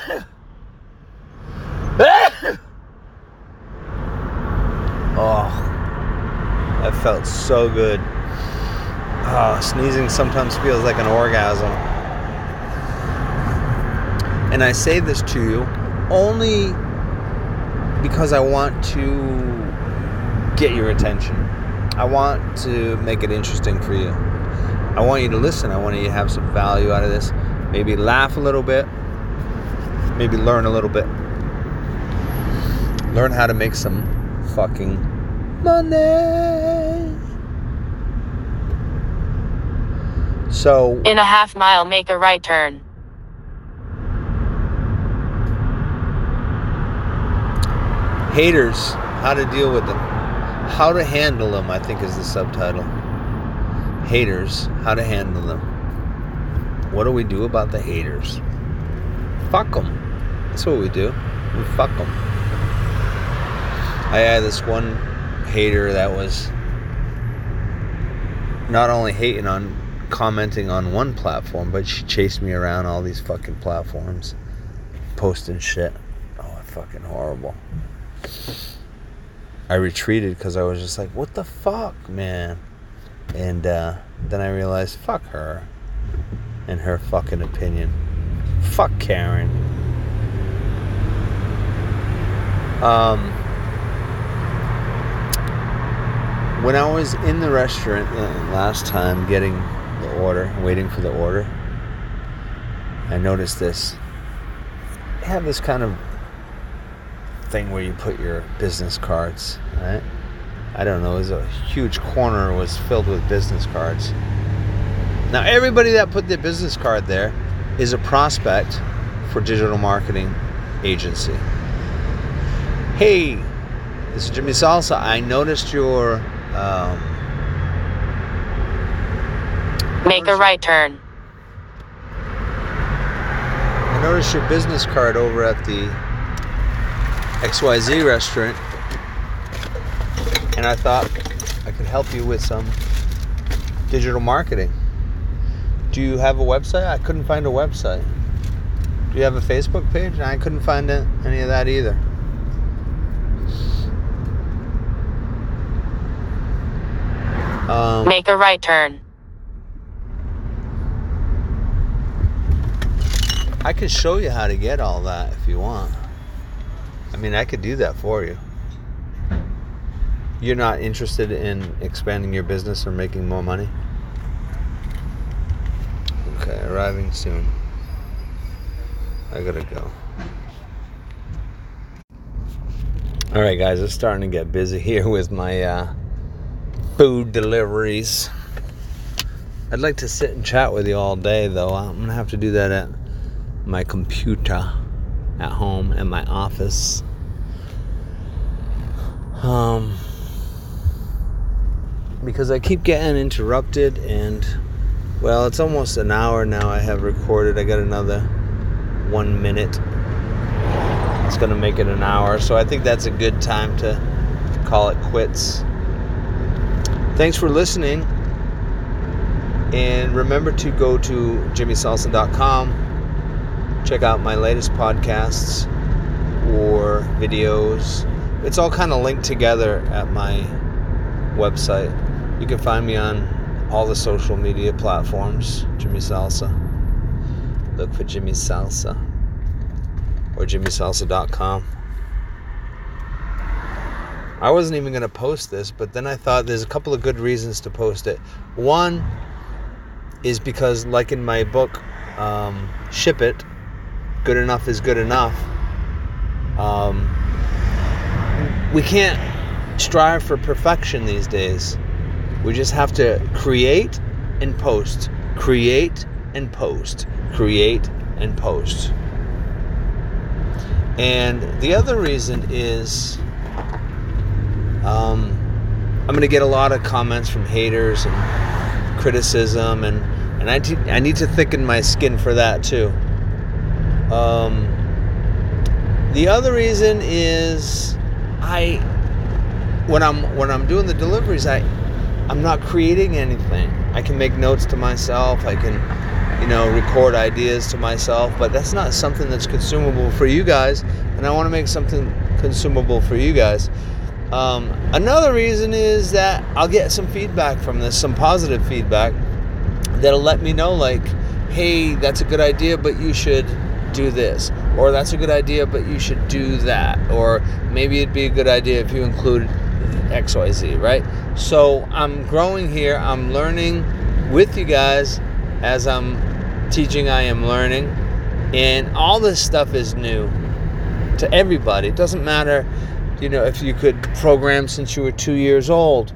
Speaker 1: Oh, that felt so good. Oh, sneezing sometimes feels like an orgasm. And I say this to you only because I want to get your attention. I want to make it interesting for you. I want you to listen. I want you to have some value out of this. Maybe laugh a little bit. Maybe learn a little bit. Learn how to make some fucking money. So,
Speaker 2: In a half mile, make a right turn.
Speaker 1: haters, how to deal with them. How to handle them, I think is the subtitle. Haters, how to handle them. What do we do about the haters? Fuck them. That's what we do. We fuck them. I had this one hater that was not only hating on commenting on one platform, but she chased me around all these fucking platforms, posting shit. Oh, fucking horrible. I retreated because I was just like, what the fuck, man? And uh, then I realized, fuck her and her fucking opinion. Fuck Karen. Um, when I was in the restaurant uh, last time getting the order, waiting for the order, I noticed this. They have this kind of thing where you put your business cards, right? I don't know, was a huge corner was filled with business cards. Now everybody that put their business card there is a prospect for digital marketing agency. Hey, this is Jimmy Salsa. I noticed your um,
Speaker 2: Make a right turn.
Speaker 1: I noticed your business card over at the XYZ restaurant, and I thought I could help you with some digital marketing. Do you have a website? I couldn't find a website. Do you have a Facebook page? I couldn't find any of that either. Um,
Speaker 2: Make a right turn.
Speaker 1: I could show you how to get all that if you want. I mean, I could do that for you. You're not interested in expanding your business or making more money? Okay, arriving soon. I gotta go. All right, guys, it's starting to get busy here (laughs) with my uh, food deliveries. I'd like to sit and chat with you all day, though. I'm gonna have to do that at my computer at home in my office. Um, because I keep getting interrupted, and well, it's almost an hour now. I have recorded. I got another one minute. It's gonna make it an hour, so I think that's a good time to, to call it quits. Thanks for listening, and remember to go to jimmysalsa.com check out my latest podcasts or videos. It's all kind of linked together at my website. You can find me on all the social media platforms, Jimmy Salsa. Look for Jimmy Salsa or jimmysalsa.com. I wasn't even going to post this, but then I thought there's a couple of good reasons to post it. One is because, like in my book, um, Ship It, good enough is good enough. Um, we can't strive for perfection these days. We just have to create and post, create and post, create and post. And the other reason is um, I'm going to get a lot of comments from haters and criticism, and, and I, I need to thicken my skin for that too. Um, the other reason is I when I'm when I'm doing the deliveries, I I'm not creating anything. I can make notes to myself. I can you know, record ideas to myself, but that's not something that's consumable for you guys, and I want to make something consumable for you guys. Um, another reason is that I'll get some feedback from this, some positive feedback that'll let me know, like, hey, that's a good idea, but you should do this, or that's a good idea, but you should do that, or maybe it'd be a good idea if you included XYZ, right? So I'm growing here, I'm learning with you guys as I'm teaching, I am learning. And all this stuff is new to everybody. It doesn't matter, you know, if you could program since you were two years old.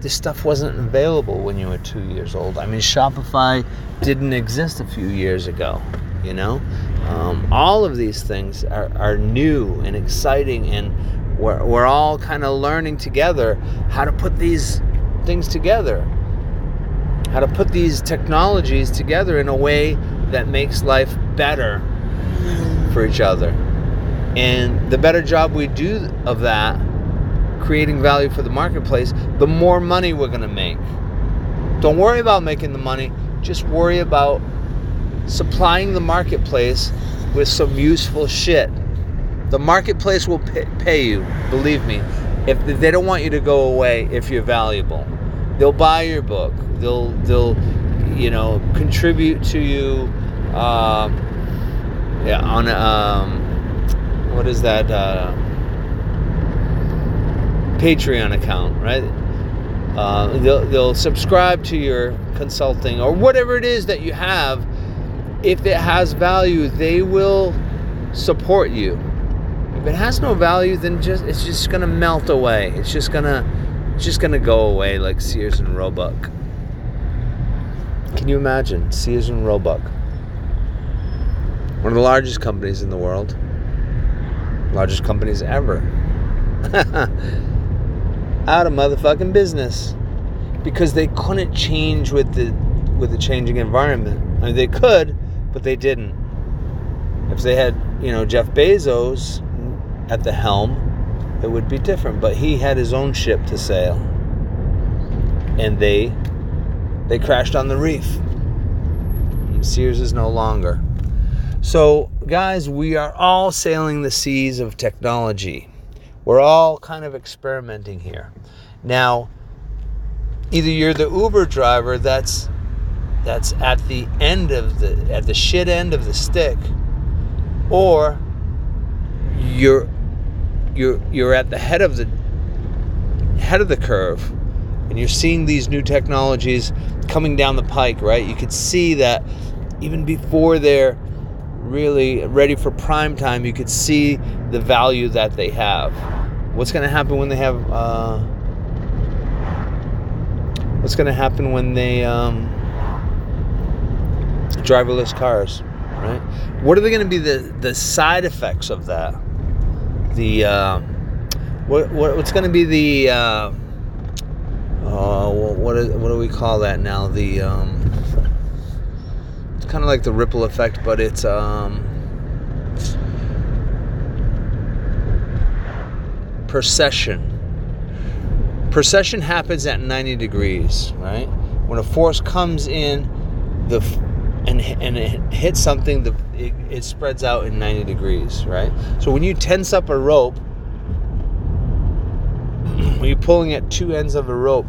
Speaker 1: This stuff wasn't available when you were two years old. I mean, Shopify didn't exist a few years ago, you know? Um, all of these things are, are new and exciting, and we're, we're all kind of learning together how to put these things together how to put these technologies together in a way that makes life better for each other. And the better job we do of that, creating value for the marketplace, the more money we're going to make. Don't worry about making the money, just worry about supplying the marketplace with some useful shit. The marketplace will pay you, believe me. If they don't want you to go away if you're valuable, they'll buy your book they'll they'll you know contribute to you uh, yeah on um, what is that uh, Patreon account right? Uh, they'll, they'll subscribe to your consulting or whatever it is that you have. If it has value they will support you. If it has no value then just it's just gonna melt away. It's just gonna it's just gonna go away like Sears and Roebuck. Can you imagine Sears and Roebuck? One of the largest companies in the world. Largest companies ever. (laughs) Out of motherfucking business. Because they couldn't change with the with the changing environment. I mean they could, but they didn't. If they had, you know, Jeff Bezos at the helm, it would be different. But he had his own ship to sail. And they they crashed on the reef. Sears is no longer. So, guys, we are all sailing the seas of technology. We're all kind of experimenting here. Now, either you're the Uber driver that's that's at the end of the at the shit end of the stick or you're you're you're at the head of the head of the curve and you're seeing these new technologies coming down the pike, right? You could see that even before they're really ready for prime time, you could see the value that they have. What's going to happen when they have? Uh, what's going to happen when they um, driverless cars, right? What are they going to be the the side effects of that? The uh, what, what what's going to be the uh, uh, what, what do we call that now? The um, kind of like the ripple effect, but it's um, precession. Precession happens at 90 degrees, right? When a force comes in, the and and it hits something, the it, it spreads out in 90 degrees, right? So when you tense up a rope (clears throat) when you're pulling at two ends of a rope,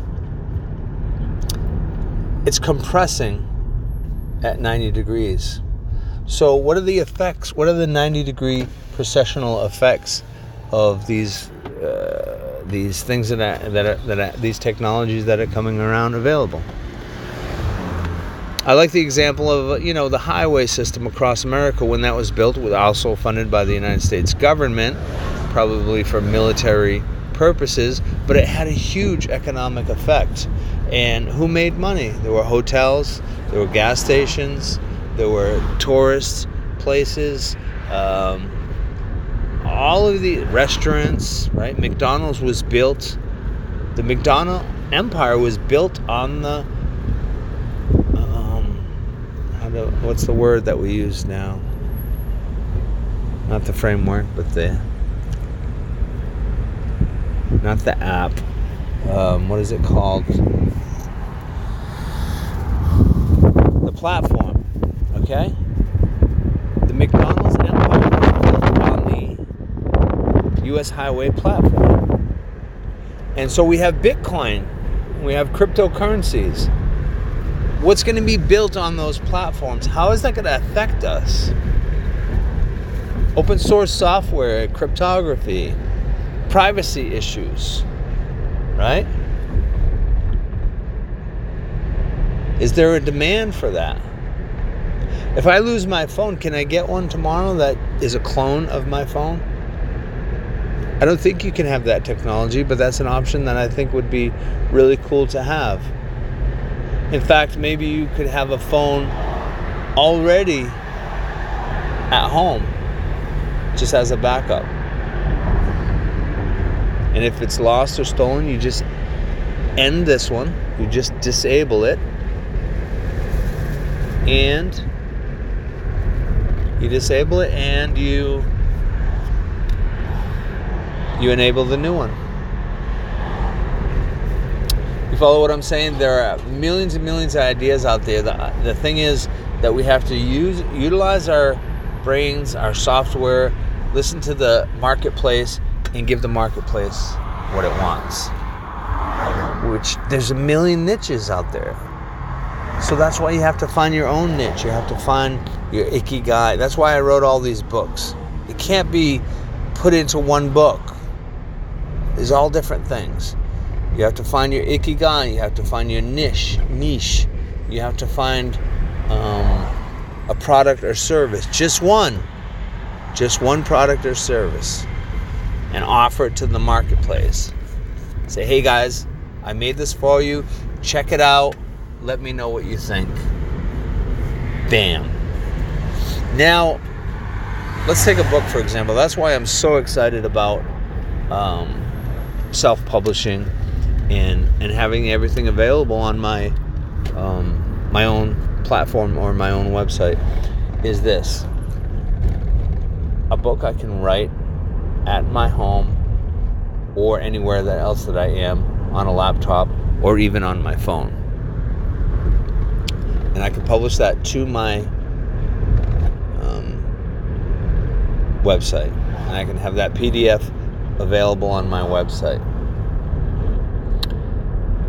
Speaker 1: it's compressing at 90 degrees. So, what are the effects? What are the 90 degree precessional effects of these uh, these things that are, that are, that are, these technologies that are coming around available? I like the example of you know the highway system across America when that was built, was also funded by the United States government, probably for military purposes, but it had a huge economic effect. And who made money? There were hotels, there were gas stations, there were tourist places. Um, all of the restaurants, right? McDonald's was built, the McDonald empire was built on the, um, how do, what's the word that we use now? Not the framework, but the, not the app. Um, what is it called? The platform, okay? The McDonald's empire built on the U.S. highway platform. And so we have Bitcoin, we have cryptocurrencies. What's going to be built on those platforms? How is that going to affect us? Open source software, cryptography, privacy issues, right? Is there a demand for that? If I lose my phone, can I get one tomorrow that is a clone of my phone? I don't think you can have that technology, but that's an option that I think would be really cool to have. In fact, maybe you could have a phone already at home just as a backup. And if it's lost or stolen, you just end this one, you just disable it, and you disable it and you you enable the new one. You follow what I'm saying? There are millions and millions of ideas out there. The, the thing is that we have to use utilize our brains, our software, listen to the marketplace, and give the marketplace what it wants. Which there's a million niches out there. So that's why you have to find your own niche. You have to find your ikigai. That's why I wrote all these books. It can't be put into one book. There's all different things. You have to find your ikigai. You have to find your niche. Niche. You have to find um, a product or service. Just one. Just one product or service, and offer it to the marketplace. Say, hey guys, I made this for you. Check it out. Let me know what you think. Bam. Now, let's take a book for example. That's why I'm so excited about um, self-publishing and and having everything available on my um, my own platform or my own website. Is this a book I can write at my home or anywhere that else that I am on a laptop or even on my phone. And I can publish that to my um, website. And I can have that PDF available on my website.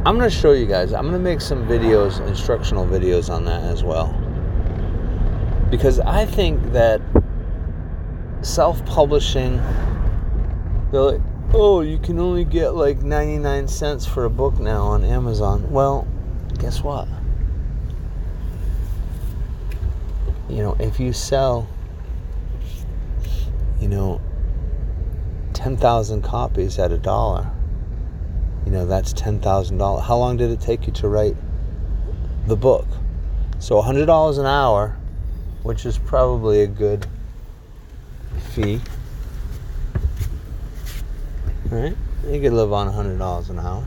Speaker 1: I'm going to show you guys. I'm going to make some videos, instructional videos on that as well. Because I think that self publishing, they're like, oh, you can only get like 99 cents for a book now on Amazon. Well, guess what? You know, if you sell, you know, 10,000 copies at a dollar, you know, that's $10,000. How long did it take you to write the book? So $100 an hour, which is probably a good fee. Right? You could live on $100 an hour.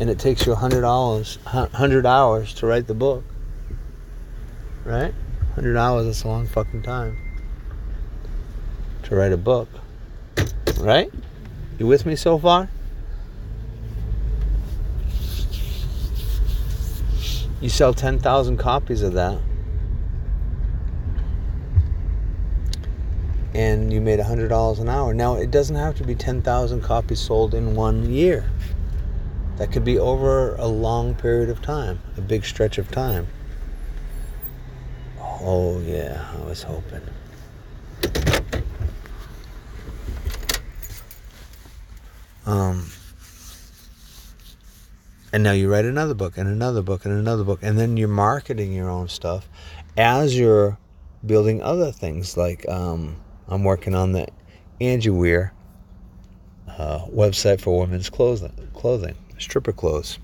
Speaker 1: And it takes you $100, 100 hours to write the book. Right? 100 hours, is a long fucking time to write a book. Right? You with me so far? You sell 10,000 copies of that. And you made $100 an hour. Now, it doesn't have to be 10,000 copies sold in one year. That could be over a long period of time, a big stretch of time. Oh, yeah, I was hoping. Um, and now you write another book and another book and another book, and then you're marketing your own stuff as you're building other things. Like um, I'm working on the Angie Weir uh, website for women's clothing, clothing, stripper clothes.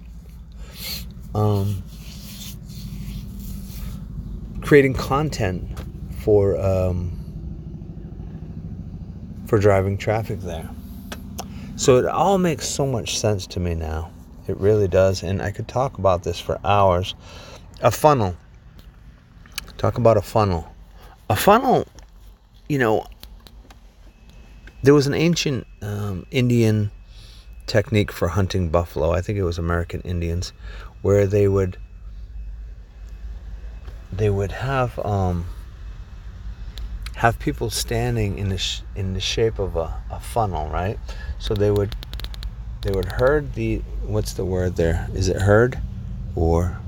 Speaker 1: Um, creating content for um, for driving traffic there. So it all makes so much sense to me now. It really does. And I could talk about this for hours. A funnel. Talk about a funnel. A funnel, you know, there was an ancient um, Indian technique for hunting buffalo. I think it was American Indians, where they would they would have um, have people standing in the sh- in the shape of a, a funnel, right? So they would they would herd the what's the word there? Is it herd or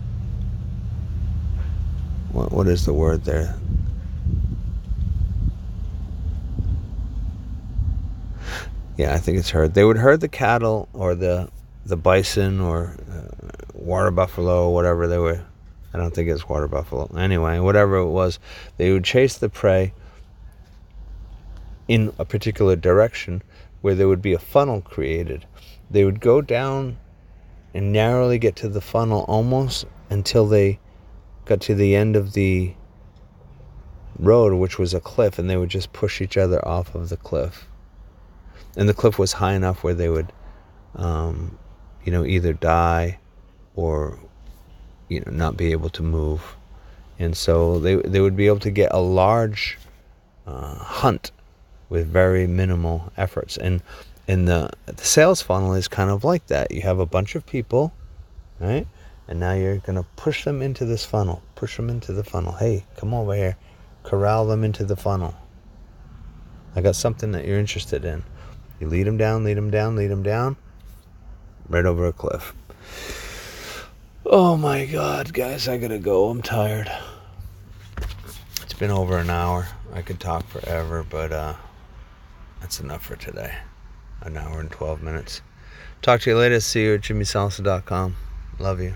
Speaker 1: what what is the word there? Yeah, I think it's herd. They would herd the cattle or the the bison or uh, water buffalo or whatever they were. I don't think it's water buffalo. Anyway, whatever it was, they would chase the prey in a particular direction where there would be a funnel created. They would go down and narrowly get to the funnel almost until they got to the end of the road, which was a cliff, and they would just push each other off of the cliff. And the cliff was high enough where they would, um, you know, either die or, you know, not be able to move. And so they, they would be able to get a large uh, hunt with very minimal efforts. And and the the sales funnel is kind of like that. You have a bunch of people, right? And now you're gonna push them into this funnel. Push them into the funnel. Hey, come over here. Corral them into the funnel. I got something that you're interested in. You lead them down, lead them down, lead them down, right over a cliff. Oh my God, guys, I gotta go. I'm tired. It's been over an hour. I could talk forever, but uh, that's enough for today. An hour and 12 minutes. Talk to you later. See you at jimmysalsa.com. Love you.